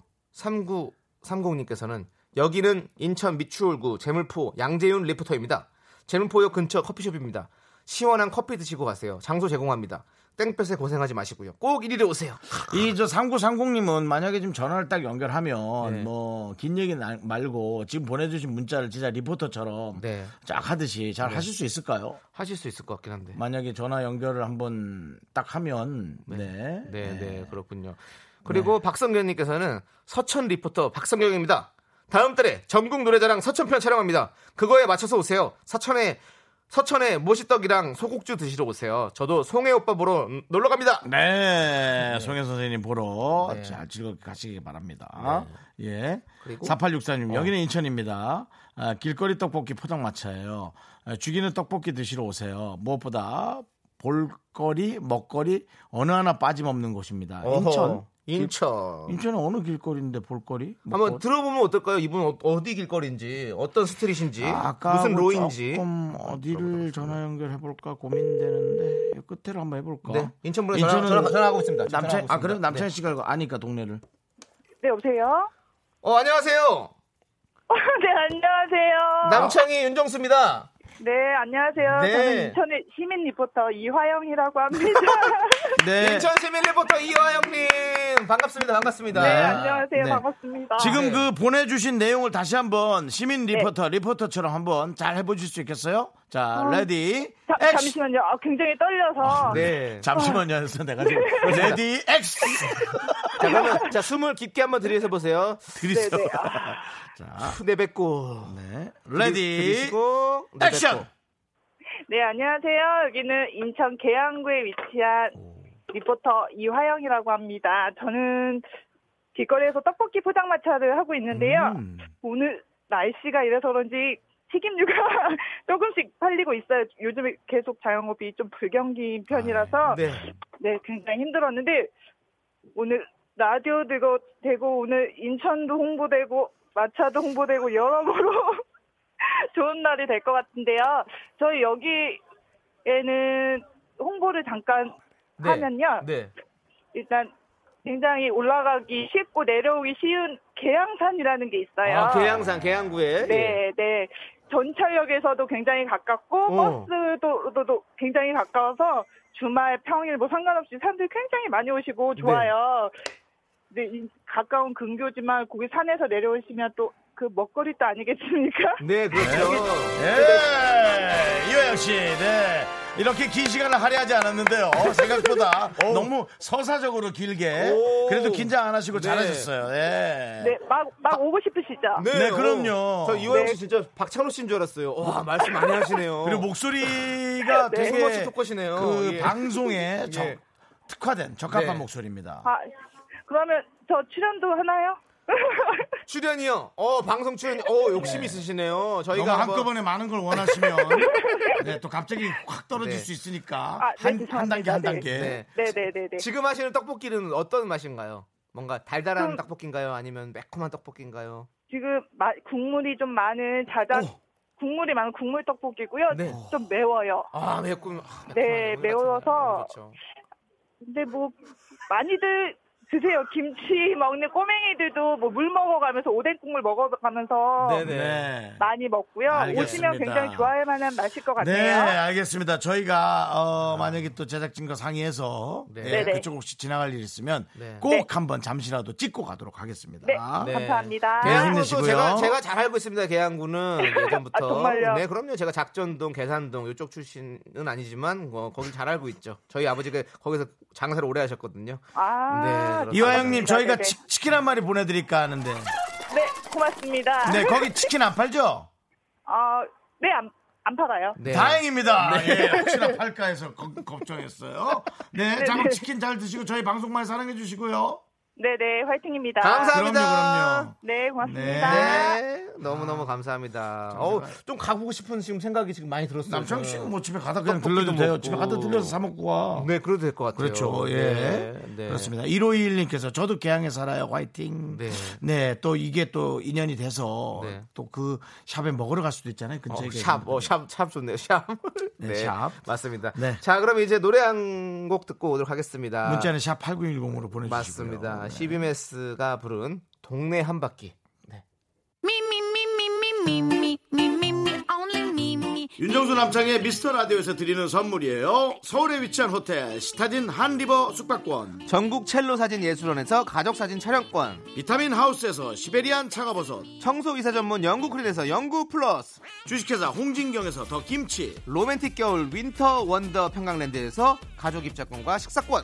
3930님께서는 여기는 인천 미추홀구 제물포 양재윤 리포터입니다. 제물포역 근처 커피숍입니다. 시원한 커피 드시고 가세요. 장소 제공합니다. 땡볕에 고생하지 마시고요. 꼭 이리로 오세요. 이 저 3930님은 만약에 지금 전화를 딱 연결하면 네. 뭐긴 얘기 나- 말고 지금 보내주신 문자를 진짜 리포터처럼 네. 쫙 하듯이 잘 하실 수 있을까요? 하실 수 있을 것 같긴 한데. 만약에 전화 연결을 한번 딱 하면 네. 네, 네, 그렇군요. 그리고 박성경님께서는 서천 리포터 박성경입니다. 다음 달에 전국 노래자랑 서천편 촬영합니다. 그거에 맞춰서 오세요. 서천에 서천에 모시떡이랑 소곡주 드시러 오세요. 저도 송해 오빠 보러 음, 놀러 갑니다. 네, 송해 선생님 보러 네. 잘 즐겁게 가시기 바랍니다. 예. 그리고- 4864님, 어. 여기는 인천입니다. 아, 길거리 떡볶이 포장마차예요. 아, 죽이는 떡볶이 드시러 오세요. 무엇보다 볼거리, 먹거리 어느 하나 빠짐없는 곳입니다. 어허, 인천. 인천. 인천은 어느 길거리인데 볼거리? 한번 먹거리? 들어보면 어떨까요? 이분 어- 어디 길거리인지, 어떤 스트릿인지, 아, 아까 무슨 뭐 로인지. 조금 어디를 전화 연결해 볼까 고민되는데 끝에로 한번 해볼까? 네, 인천 분에 전화- 전화- 전화 하고 있습니다. 전화하고 아 그래 있습니다. 남창 네. 씨가 아니까 동네를. 네, 여보세요? 어, 안녕하세요. 네, 안녕하세요. 남창희 윤정수입니다. 네, 안녕하세요. 네. 저는 인천의 시민 리포터 이화영이라고 합니다. 네. 인천 시민 리포터 이화영님 반갑습니다. 반갑습니다. 네, 안녕하세요. 네. 반갑습니다. 지금 네. 그 보내주신 내용을 다시 한번 시민 리포터 리포터처럼 한번 잘 해보실 수 있겠어요? 자 어. ready 자, 액션. 잠시만요. 아, 굉장히 떨려서. 네. 잠시만요. 해서 내가 지금 ready 액션. 자, 그러면 자 숨을 깊게 한번 들이셔 보세요. 들이죠. 네, 네. 아, 자, 내뱉고 네. ready 들이쉬고 내뱉고. 액션. 네, 안녕하세요. 여기는 인천 계양구에 위치한 리포터 이화영이라고 합니다. 저는 길거리에서 떡볶이 포장마차를 하고 있는데요. 음. 오늘 날씨가 이래서 그런지 튀김류가 조금씩 팔리고 있어요. 요즘에 계속 자영업이 좀 불경기인 편이라서 네. 네, 굉장히 힘들었는데 오늘 라디오 되고 되고 오늘 인천도 홍보되고 마차도 홍보되고 여러모로 좋은 날이 될 것 같은데요. 저희 여기에는 홍보를 잠깐 네. 하면요. 네. 일단 굉장히 올라가기 쉽고 내려오기 쉬운 계양산이라는 게 있어요. 아, 계양산 계양구에 네, 네. 전철역에서도 굉장히 가깝고 어. 버스도 도, 도 굉장히 가까워서 주말 평일 뭐 상관없이 사람들이 굉장히 많이 오시고 좋아요. 네, 이 가까운 근교지만 거기 산에서 내려오시면 또 그 먹거리도 아니겠습니까? 네, 그렇죠. 예, 이호영 씨, 네. 이렇게 긴 시간을 할애하지 않았는데요. 생각보다 너무 서사적으로 길게. 오. 그래도 긴장 안 하시고 네. 잘하셨어요. 예. 네, 막, 막 오고 싶으시죠? 네, 그럼요. 저 이호영 씨 네. 진짜 박찬호 씨인 줄 알았어요. 와, 말씀 많이 하시네요. 그리고 목소리가 네. 되게 소머치 토커시네요. 그 예. 방송에 적- 예. 특화된 적합한 네. 목소리입니다. 아, 그러면 저 출연도 하나요? 출연이요. 어, 방송 출연. 어, 욕심 네. 있으시네요. 너무 저희가 한번 한꺼번에 많은 걸 원하시면 네, 또 갑자기 확 떨어질 네. 수 있으니까 아, 네, 한, 한 단계 한 죄송합니다. 단계. 네. 네네네네. 지금 하시는 떡볶이는 어떤 맛인가요? 뭔가 달달한 좀- 떡볶이인가요? 아니면 매콤한 떡볶이인가요? 지금 마- 국물이 좀 많은 자자 오. 국물이 많은 국물 떡볶이고요. 네. 좀 매워요. 아, 매콤. 아, 네, 매콤한 매워서 그렇죠. 근데 뭐 많이들 드세요. 김치 먹는 꼬맹이들도 뭐 물 먹어가면서 오뎅 국물 먹어가면서 네네. 네. 많이 먹고요. 알겠습니다. 오시면 굉장히 좋아할 만한 맛일 것 같네요. 네, 알겠습니다. 저희가 어, 만약에 또 제작진과 상의해서 네. 네. 그쪽 혹시 지나갈 일 있으면 네. 꼭 네. 한번 잠시라도 찍고 가도록 하겠습니다. 네, 네. 감사합니다. 계양구도 힘내시고요. 제가 제가 잘 알고 있습니다. 계양구는 예전부터. 아, 정말요? 네, 그럼요. 제가 작전동, 계산동 이쪽 출신은 아니지만 뭐, 거기 잘 알고 있죠. 저희 아버지가 거기서 장사를 오래 하셨거든요. 아, 네. 이화영님, 저희가 네네. 치, 치킨 한 마리 보내드릴까 하는데. 네, 고맙습니다. 네, 거기 치킨 안 팔죠? 아, 네, 안, 안 팔아요. 네. 다행입니다. 예, 혹시나 팔까 해서 걱- 걱정했어요. 네, 자, 그럼 치킨 잘 드시고 저희 방송 많이 사랑해 주시고요. 네네, 화이팅입니다. 감사합니다. 그럼요, 그럼요. 네, 고맙습니다. 네, 너무너무 감사합니다. 어우, 좀 가보고 싶은 지금 생각이 지금 많이 들었어요. 남창 씨는 뭐 집에 가다 그냥 들러도 돼요. 집에 가다 들려서 사 먹고 와. 네, 그래도 될 것 같아요. 그렇죠. 예. 네, 네. 그렇습니다. 1521님께서 저도 개항에 살아요. 화이팅. 네. 네. 또 이게 또 인연이 돼서 네. 또그 샵에 먹으러 갈 수도 있잖아요. 근처에 어, 샵, 어. 샵, 샵 좋네요. 샵. 네, 샵. 맞습니다. 네. 자, 그럼 이제 노래 한 곡 듣고 오도록 하겠습니다. 문자는 샵 8910으로 보내주시고요. 맞습니다. 네. CBMS가 부른 동네 한 바퀴. 네. 윤정수 남창희의 미스터 라디오에서 드리는 선물이에요. 서울에 위치한 호텔 시타딘 한리버 숙박권, 전국 첼로 사진 예술원에서 가족 사진 촬영권, 비타민 하우스에서 시베리안 차가버섯, 청소 이사 전문 영구 크린에서 영구 플러스, 주식회사 홍진경에서 더 김치, 로맨틱 겨울 윈터 원더 평강랜드에서 가족 입장권과 식사권,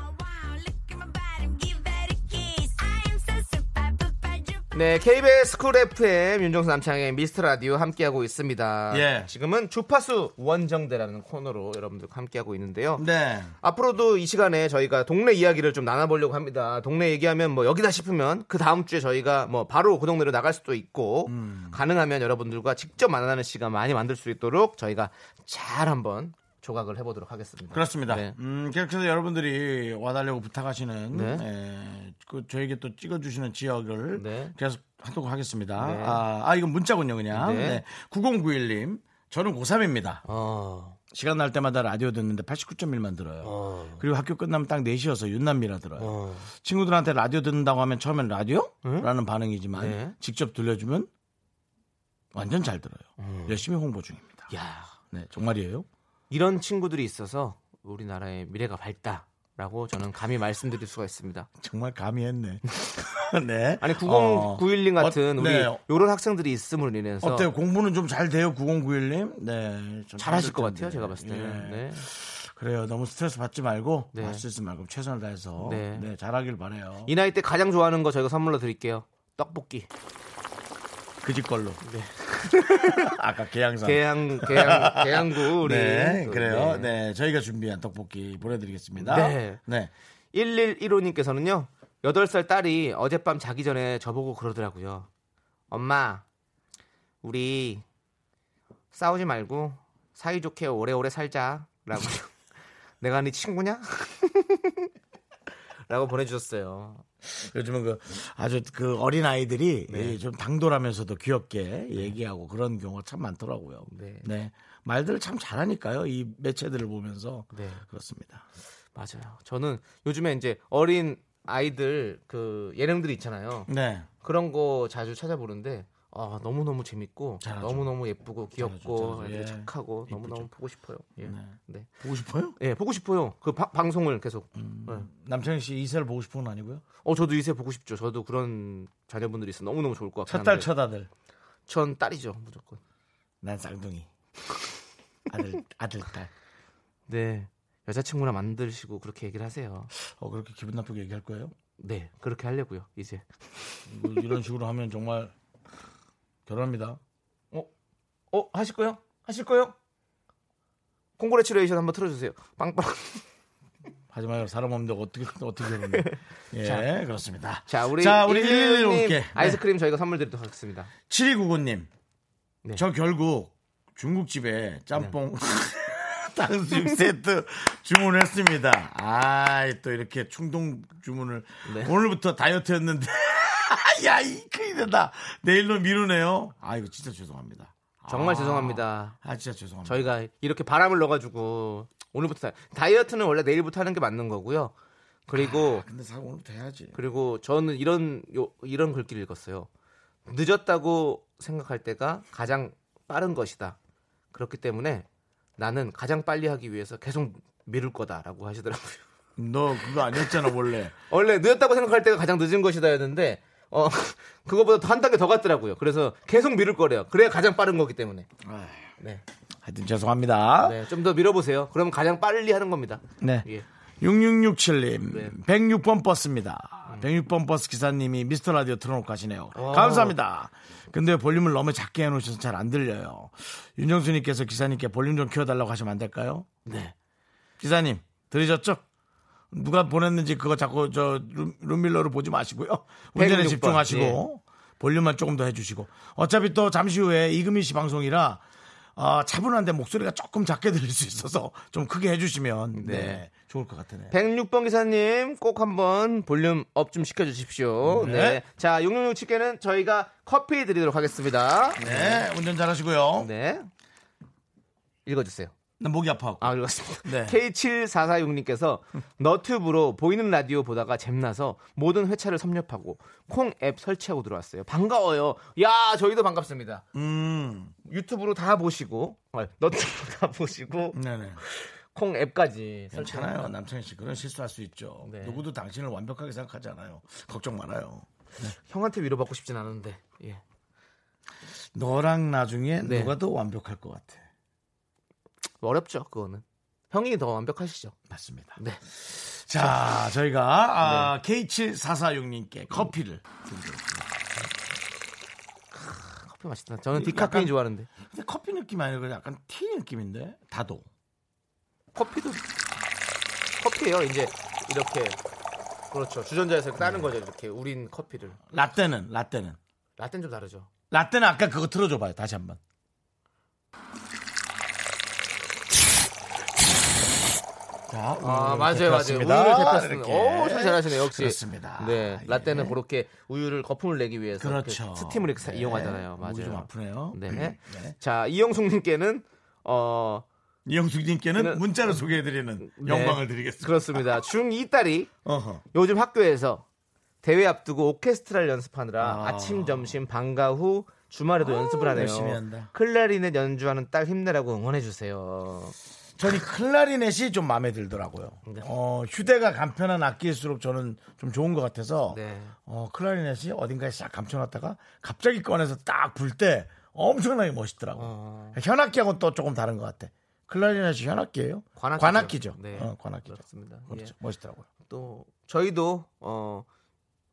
네, KBS 쿨 FM 윤정수 남창의 미스터 라디오 함께하고 있습니다. 예. 지금은 주파수 원정대라는 코너로 여러분들과 함께하고 있는데요. 네. 앞으로도 이 시간에 저희가 동네 이야기를 좀 나눠보려고 합니다. 동네 얘기하면 뭐 여기다 싶으면 그 다음 주에 저희가 뭐 바로 그 동네로 나갈 수도 있고 음. 가능하면 여러분들과 직접 만나는 시간 많이 만들 수 있도록 저희가 잘 한번 조각을 해보도록 하겠습니다. 그렇습니다. 네. 음, 그래서 여러분들이 와달라고 부탁하시는 네. 에, 그 저에게 또 찍어주시는 지역을 네. 계속 하도록 하겠습니다. 네. 아, 아, 이건 문자군요, 그냥. 네. 네. 9091님, 저는 고3입니다. 어, 시간 날 때마다 라디오 듣는데 89.1만 들어요. 어, 그리고 학교 끝나면 딱 4시여서 윤남미라 들어요. 어. 친구들한테 라디오 듣는다고 하면 처음엔 라디오? 라는 반응이지만 네. 직접 들려주면 완전 잘 들어요. 음. 열심히 홍보 중입니다. 야, 네, 정말이에요? 이런 친구들이 있어서 우리나라의 미래가 밝다라고 저는 감히 말씀드릴 수가 있습니다. 정말 감히 했네. 네. 아니 어. 9091님 같은 어, 우리 네. 이런 학생들이 있음으로 인해서 어때요? 공부는 좀 잘 돼요, 9091님? 네. 좀 잘하실 것 같아요. 제가 봤을 때는. 예. 네. 그래요. 너무 스트레스 받지 말고, 네. 할수 있을 만큼 최선을 다해서, 네. 네. 잘하길 바래요 이 나이 때 가장 좋아하는 거 저희가 선물로 드릴게요. 떡볶이. 그 집 걸로. 네. 아까 계양산. 계양 계양 계양구 우리 네, 또, 그래요. 네. 네. 저희가 준비한 떡볶이 보내드리겠습니다. 네. 네. 1115님께서는요. 8살 딸이 어젯밤 자기 전에 저보고 그러더라고요. 엄마, 우리 싸우지 말고 사이좋게 오래오래 살자. 라고. 내가 네 친구냐? 라고 보내주셨어요. 요즘은 그 아주 그 어린 아이들이 네. 좀 당돌하면서도 귀엽게 얘기하고 그런 경우가 참 많더라고요. 네. 말들을 참 잘하니까요. 이 매체들을 보면서 네. 그렇습니다. 맞아요. 저는 요즘에 이제 어린 아이들 그 예능들이 있잖아요. 네. 그런 거 자주 찾아보는데 아, 너무 너무 재밌고 잘하죠. 너무 너무 예쁘고 귀엽고 잘하죠. 예. 착하고 이쁘죠. 너무 너무 보고 싶어요. 예. 네. 보고 싶어요? 예, 보고 싶어요. 그 바- 방송을 계속. 음. 예. 남창희 씨 이세를 보고 싶은 건 아니고요. 어, 저도 이세 보고 싶죠. 저도 그런 자녀분들이 있어 너무 너무 좋을 것 같아요. 첫딸 첫아들. 전 딸이죠, 무조건. 난 쌍둥이. 아들 아들 딸. 네. 여자친구나 만드시고 그렇게 얘기를 하세요. 어 그렇게 기분 나쁘게 얘기할 거예요? 네, 그렇게 하려고요. 이제. 이거 이런 식으로 하면 정말 결혼합니다. 어, 어, 하실 거요? 하실 거요? 콩그레츄레이션 한번 틀어주세요. 빵빵. 하지 마요. 사람 없는데 어떻게 어떻게 결혼해? 예, 자. 그렇습니다. 자, 우리 자, 우리 111님111 아이스크림 저희가 선물 드리도록 하겠습니다. 7299님. 네. 저 결국 중국집에 짬뽕 탕수육 세트 주문했습니다. 아, 또 이렇게 충동 주문을 네. 오늘부터 다이어트였는데 야, 이 큰일 된다. 내일로 미루네요. 아, 이거 진짜 죄송합니다. 정말 아, 죄송합니다. 아, 진짜 죄송합니다. 저희가 이렇게 바람을 넣어가지고 오늘부터 다- 다이어트는 원래 내일부터 하는 게 맞는 거고요. 그리고 근데 사고 오늘부터 해야지. 그리고 저는 이런 요, 이런 글귀를 읽었어요. 늦었다고 생각할 때가 가장 빠른 것이다. 그렇기 때문에 나는 가장 빨리 하기 위해서 계속 미룰 거다라고 하시더라고요. 너 그거 아니었잖아, 원래. 원래 늦었다고 생각할 때가 가장 늦은 것이다였는데 어 그거보다 더한 단계 더 갔더라고요. 그래서 계속 미룰 거래요. 그래야 가장 빠른 거기 때문에. 네. 하여튼 죄송합니다. 네, 좀 더 밀어보세요. 그러면 가장 빨리 하는 겁니다. 네. 예. 6667님, 네. 106번 버스입니다. 106번 버스 기사님이 미스터 라디오 틀어놓고 가시네요. 와. 감사합니다. 근데 볼륨을 너무 작게 해놓으셔서 잘 안 들려요. 윤정수님께서 기사님께 볼륨 좀 키워달라고 하시면 안 될까요? 네. 기사님, 들으셨죠? 누가 보냈는지 그거 자꾸 저 룸- 룸밀러로 보지 마시고요. 운전에 106번. 집중하시고 볼륨만 조금 더 해주시고 어차피 또 잠시 후에 이금희 씨 방송이라 어, 차분한데 목소리가 조금 작게 들릴 수 있어서 좀 크게 해주시면 네, 네. 좋을 것 같으네요. 106번 기사님 꼭 한번 볼륨 up 좀 시켜주십시오. 네. 네. 자, 6667께는 저희가 커피 드리도록 하겠습니다. 네, 운전 잘하시고요. 네. 읽어주세요. 나 목이 아파하고. 아, 읽었습니다. 네. K7446님께서 너튜브로 보이는 라디오 보다가 잼나서 모든 회차를 섭렵하고 콩 앱 설치하고 들어왔어요. 반가워요. 야, 저희도 반갑습니다. 음, 유튜브로 다 보시고, 아, 너튜브로 다 보시고, 네네. 콩 앱까지. 설치하고. 남창희 씨 그런 실수할 수 있죠. 네. 누구도 당신을 완벽하게 생각하지 않아요. 걱정 말아요. 형한테 위로받고 싶진 않은데, 예. 너랑 나중에 네. 누가 더 완벽할 것 같아. 어렵죠, 그거는. 형이 더 완벽하시죠. 맞습니다. 네. 자, 저희가 아, K7446님께 커피를 드리겠습니다. 커피 맛있다. 저는 이 디카페인 좋아하는데. 근데 커피 느낌 아니고 약간 티 느낌인데 다도. 커피도 커피예요. 이제 이렇게 그렇죠. 주전자에서 따는 거죠. 이렇게 우린 커피를. 라떼는 라떼는 라떼는 좀 다르죠. 라떼는 아까 그거 틀어줘봐요. 다시 한번. 자, 아 우유를 맞아요, 데폈습니다. 맞아요. 우유를 데폈습니다. 오, 소리 잘하시네요. 역시. 그렇습니다. 네, 예. 라떼는 그렇게 우유를 거품을 내기 위해서 그렇죠. 스팀을 이렇게 사- 네. 이용하잖아요. 목이 좀 맞아요. 아프네요. 네. 네. 자 이영숙님께는 어 이영숙님께는 네. 문자로 소개해드리는 네. 영광을 드리겠습니다. 그렇습니다. 중2 딸이. 요즘 학교에서 대회 앞두고 오케스트라를 연습하느라 아. 아. 침 점심, 방과 후 주말에도 연습을 하네요. 열심히 한다. 클라리넷 연주하는 딸 힘내라고 응원해 주세요. 저는 이 클라리넷이 좀 마음에 들더라고요. 네. 어, 휴대가 간편한 악기일수록 저는 좀 좋은 것 같아서 네. 어, 클라리넷이 어딘가에 싹 감춰놨다가 갑자기 꺼내서 딱 불 때 엄청나게 멋있더라고. 어. 현악기하고는 또 조금 다른 것 같아. 클라리넷이 현악기예요? 관악기죠. 죠 네. 어, 관악기죠. 그렇습니다. 그렇죠. 예. 멋있더라고요. 또 저희도 어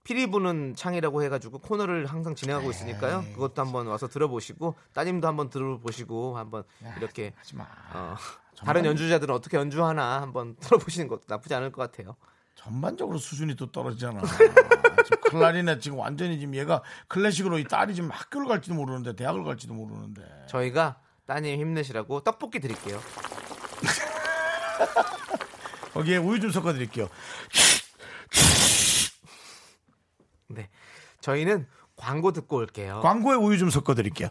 피리 부는 창이라고 해가지고 코너를 항상 진행하고 네. 있으니까요. 그것도 한번 와서 들어보시고 따님도 한번 들어보시고 한번 이렇게 하지 마. 어. 다른 연주자들은 어떻게 연주하나 한번 들어보시는 것도 나쁘지 않을 것 같아요. 전반적으로 수준이 또 떨어지잖아. 지금 클라리넷 지금 완전히 지금 얘가 클래식으로 이 딸이 지금 학교를 갈지도 모르는데 대학을 갈지도 모르는데. 저희가 따님 힘내시라고 떡볶이 드릴게요. 거기에 우유 좀 섞어 드릴게요. 네. 저희는 광고 듣고 올게요. 광고에 우유 좀 섞어 드릴게요.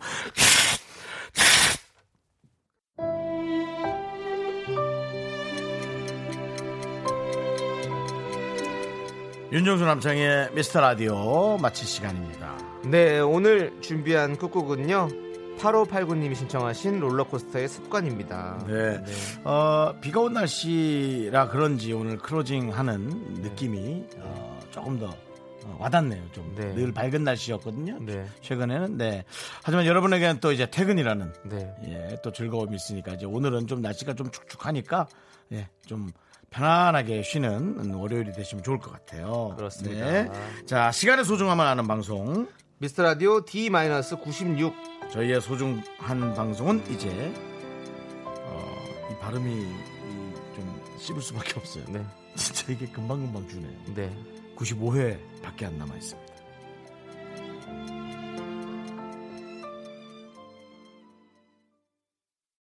윤정수 남창의 미스터 라디오 마칠 시간입니다. 네, 오늘 준비한 끝곡은요. 8589님이 신청하신 롤러코스터의 습관입니다. 네. 어, 비가 온 날씨라 그런지 오늘 크로징 하는 네. 느낌이 어, 조금 더 어, 와닿네요. 좀늘 밝은 날씨였거든요. 최근에는 네. 하지만 여러분에게는 또 이제 퇴근이라는 네. 예, 또 즐거움이 있으니까 이제 오늘은 좀 날씨가 좀 축축하니까 예, 좀 편안하게 쉬는 월요일이 되시면 좋을 것 같아요. 그렇습니다. 네. 자, 시간의 소중함을 아는 방송 미스터 라디오 D-96 저희의 소중한 방송은 이제 어, 이 발음이 이, 좀 씹을 수밖에 없어요. 진짜 이게 금방금방 주네요. 네. 95회 밖에 안 남아 있습니다.